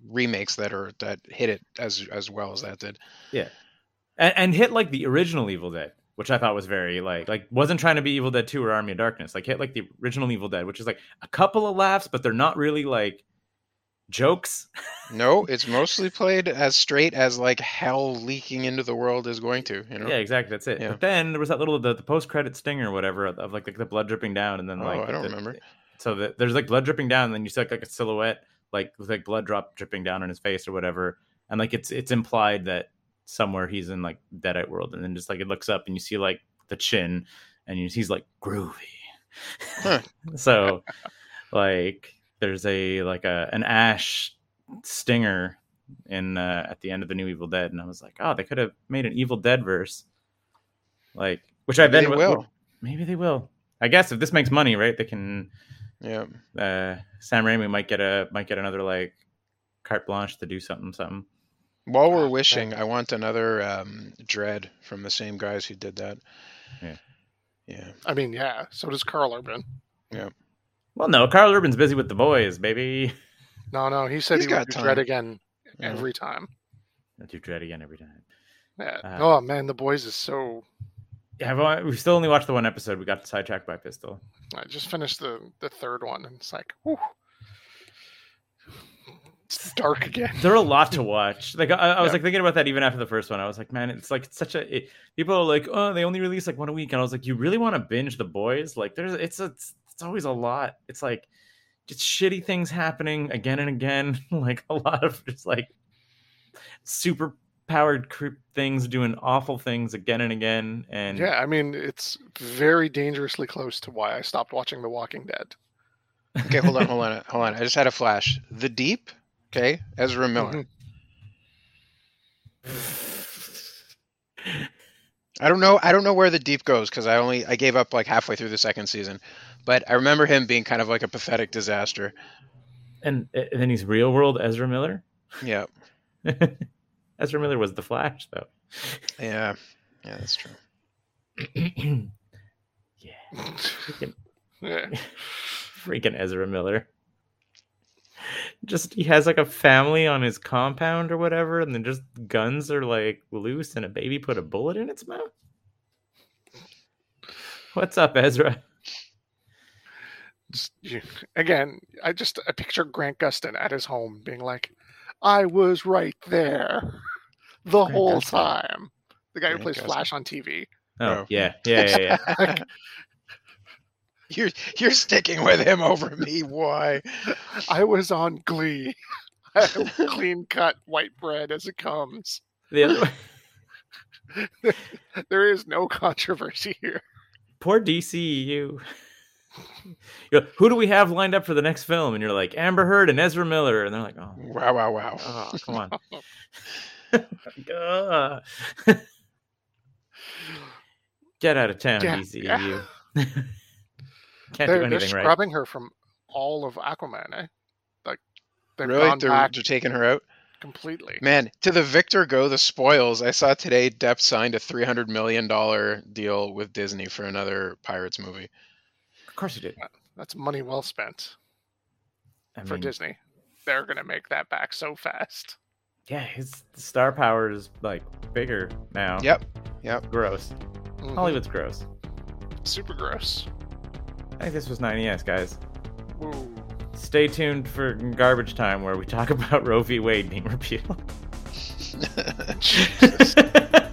remakes that are that hit it as as well as that did.
Yeah, and, and hit like the original Evil Dead. which I thought was very like like wasn't trying to be Evil Dead 2 or Army of Darkness. Like hit like the original Evil Dead, which is like a couple of laughs, but they're not really like jokes.
No, it's mostly played as straight as like hell leaking into the world is going to. You know.
Yeah, exactly. That's it.
Yeah.
But then there was that little the, the post credit stinger or whatever of, of like, like the blood dripping down, and then
Oh,
like
I don't
the-
remember.
So the, there's like blood dripping down, and then you see like, like a silhouette like with like blood drop dripping down on his face or whatever, and like it's it's implied that somewhere he's in like Deadite world, and then just like it looks up and you see like the chin, and you, he's like groovy.
Huh.
so like there's a like a an ash stinger in uh, at the end of the new Evil Dead, and I was like, oh, they could have made an Evil Dead verse, like which I
Maybe
then
will.
maybe they will. I guess if this makes money, right, they can.
Yeah.
Uh, Sam Raimi might get a might get another like carte blanche to do something something.
While we're
Ah,
wishing, I want another um, Dredd from the same guys who did that.
Yeah.
Yeah.
I mean, yeah. So does Karl Urban.
Well, no, Karl Urban's busy with the boys, baby.
No, no. He said
He's
he would
got
do
time.
Dredd again
Yeah.
every time.
I do dread again every time.
Yeah.
Uh,
oh man, the boys is so.
Yeah, I've only, we've still only watched the one episode. We got sidetracked by Pistol.
I just finished the the third one, and it's like, whew. It's dark again.
There are a lot to watch. Like I, I was
Yeah.
like thinking about that even after the first one. I was like, man, it's like it's such a. It, people are like, oh, they only release like one a week, and I was like, you really want to binge the boys? Like, there's it's it's, it's always a lot. It's like just shitty things happening again and again. like a lot of just like super powered creep things doing awful things again and again. And
Yeah, I mean, it's very dangerously close to why I stopped watching The Walking Dead.
Okay, hold on, hold on, hold on. I just had a flash. The Deep, okay, Ezra Miller. Mm-hmm. I don't know. I don't know where the Deep goes because I only I gave up like halfway through the second season, but I remember him being kind of like a pathetic disaster.
and, and then he's real world Ezra Miller.
Yeah,
Ezra Miller was the Flash, though.
yeah, yeah. That's true.
yeah,
yeah.
freaking Ezra Miller. Just he has like a family on his compound or whatever, and then just guns are like loose, and a baby put a bullet in its mouth. What's up, Ezra?
Just- you- again, I just I picture Grant Gustin at his home being like, "I was right there the
Grant
whole
Gustin.
time." The guy who plays
Gustin.
Flash on TV.
Oh,
Oh.
yeah, yeah, yeah, yeah.
You're you're sticking with him over me. Why?
I was on Glee. Clean cut white bread as it comes.
the other
There is no controversy here.
poor DCEU. You go, Who do we have lined up for the next film? And you're like Amber Heard and Ezra Miller, and they're like, oh,
Wow! Wow! Wow!
oh come on. Ugh. Get out of town,
Yeah,
DCEU. Can't
They're,
do
they're
anything right.
scrubbing her from all of Aquaman. Eh? Like they've
really?
gone
They're,
back
they're taking her out.
completely.
Man, to the victor go the spoils. I saw today Depp signed a three hundred million dollar deal with Disney for another Pirates movie.
Of course you did.
That's money well spent
I
for
mean,
Disney. They're gonna make that back so fast.
yeah, his star power is like bigger now.
Yep. Yep.
Gross.
Mhm.
Hollywood's gross.
Super gross.
I think this was 9ES, guys. Stay tuned for garbage time where we talk about Roe v. Wade being repealed.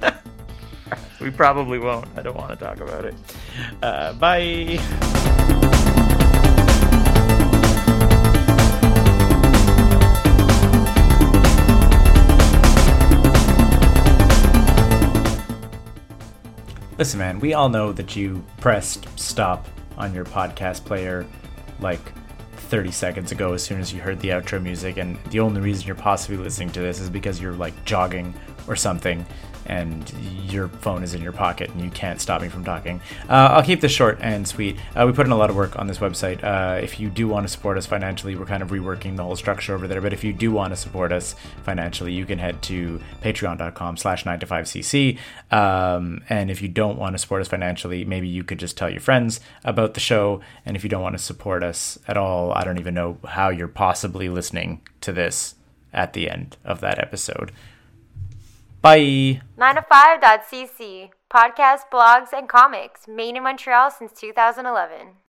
We probably won't. I don't want to talk about it. Uh, bye. Listen, man, we all know that you pressed stop on your podcast player like 30 seconds ago as soon as you heard the outro music, and the only reason you're possibly listening to this is because you're like jogging or something and your phone is in your pocket and you can't stop me from talking. Uh, I'll keep this short and sweet. Uh, we put in a lot of work on this website. Uh, if you do want to support us financially, we're kind of reworking the whole structure over there. But if you do want to support us financially, you can head to patreon.com slash 9 to 5cc. Um, and if you don't want to support us financially, maybe you could just tell your friends about the show. And if you don't want to support us at all, I don't even know how you're possibly listening to this at the end of that episode.
Bye.
9to5.cc. Podcasts, blogs, and comics. Made in Montreal since 2011.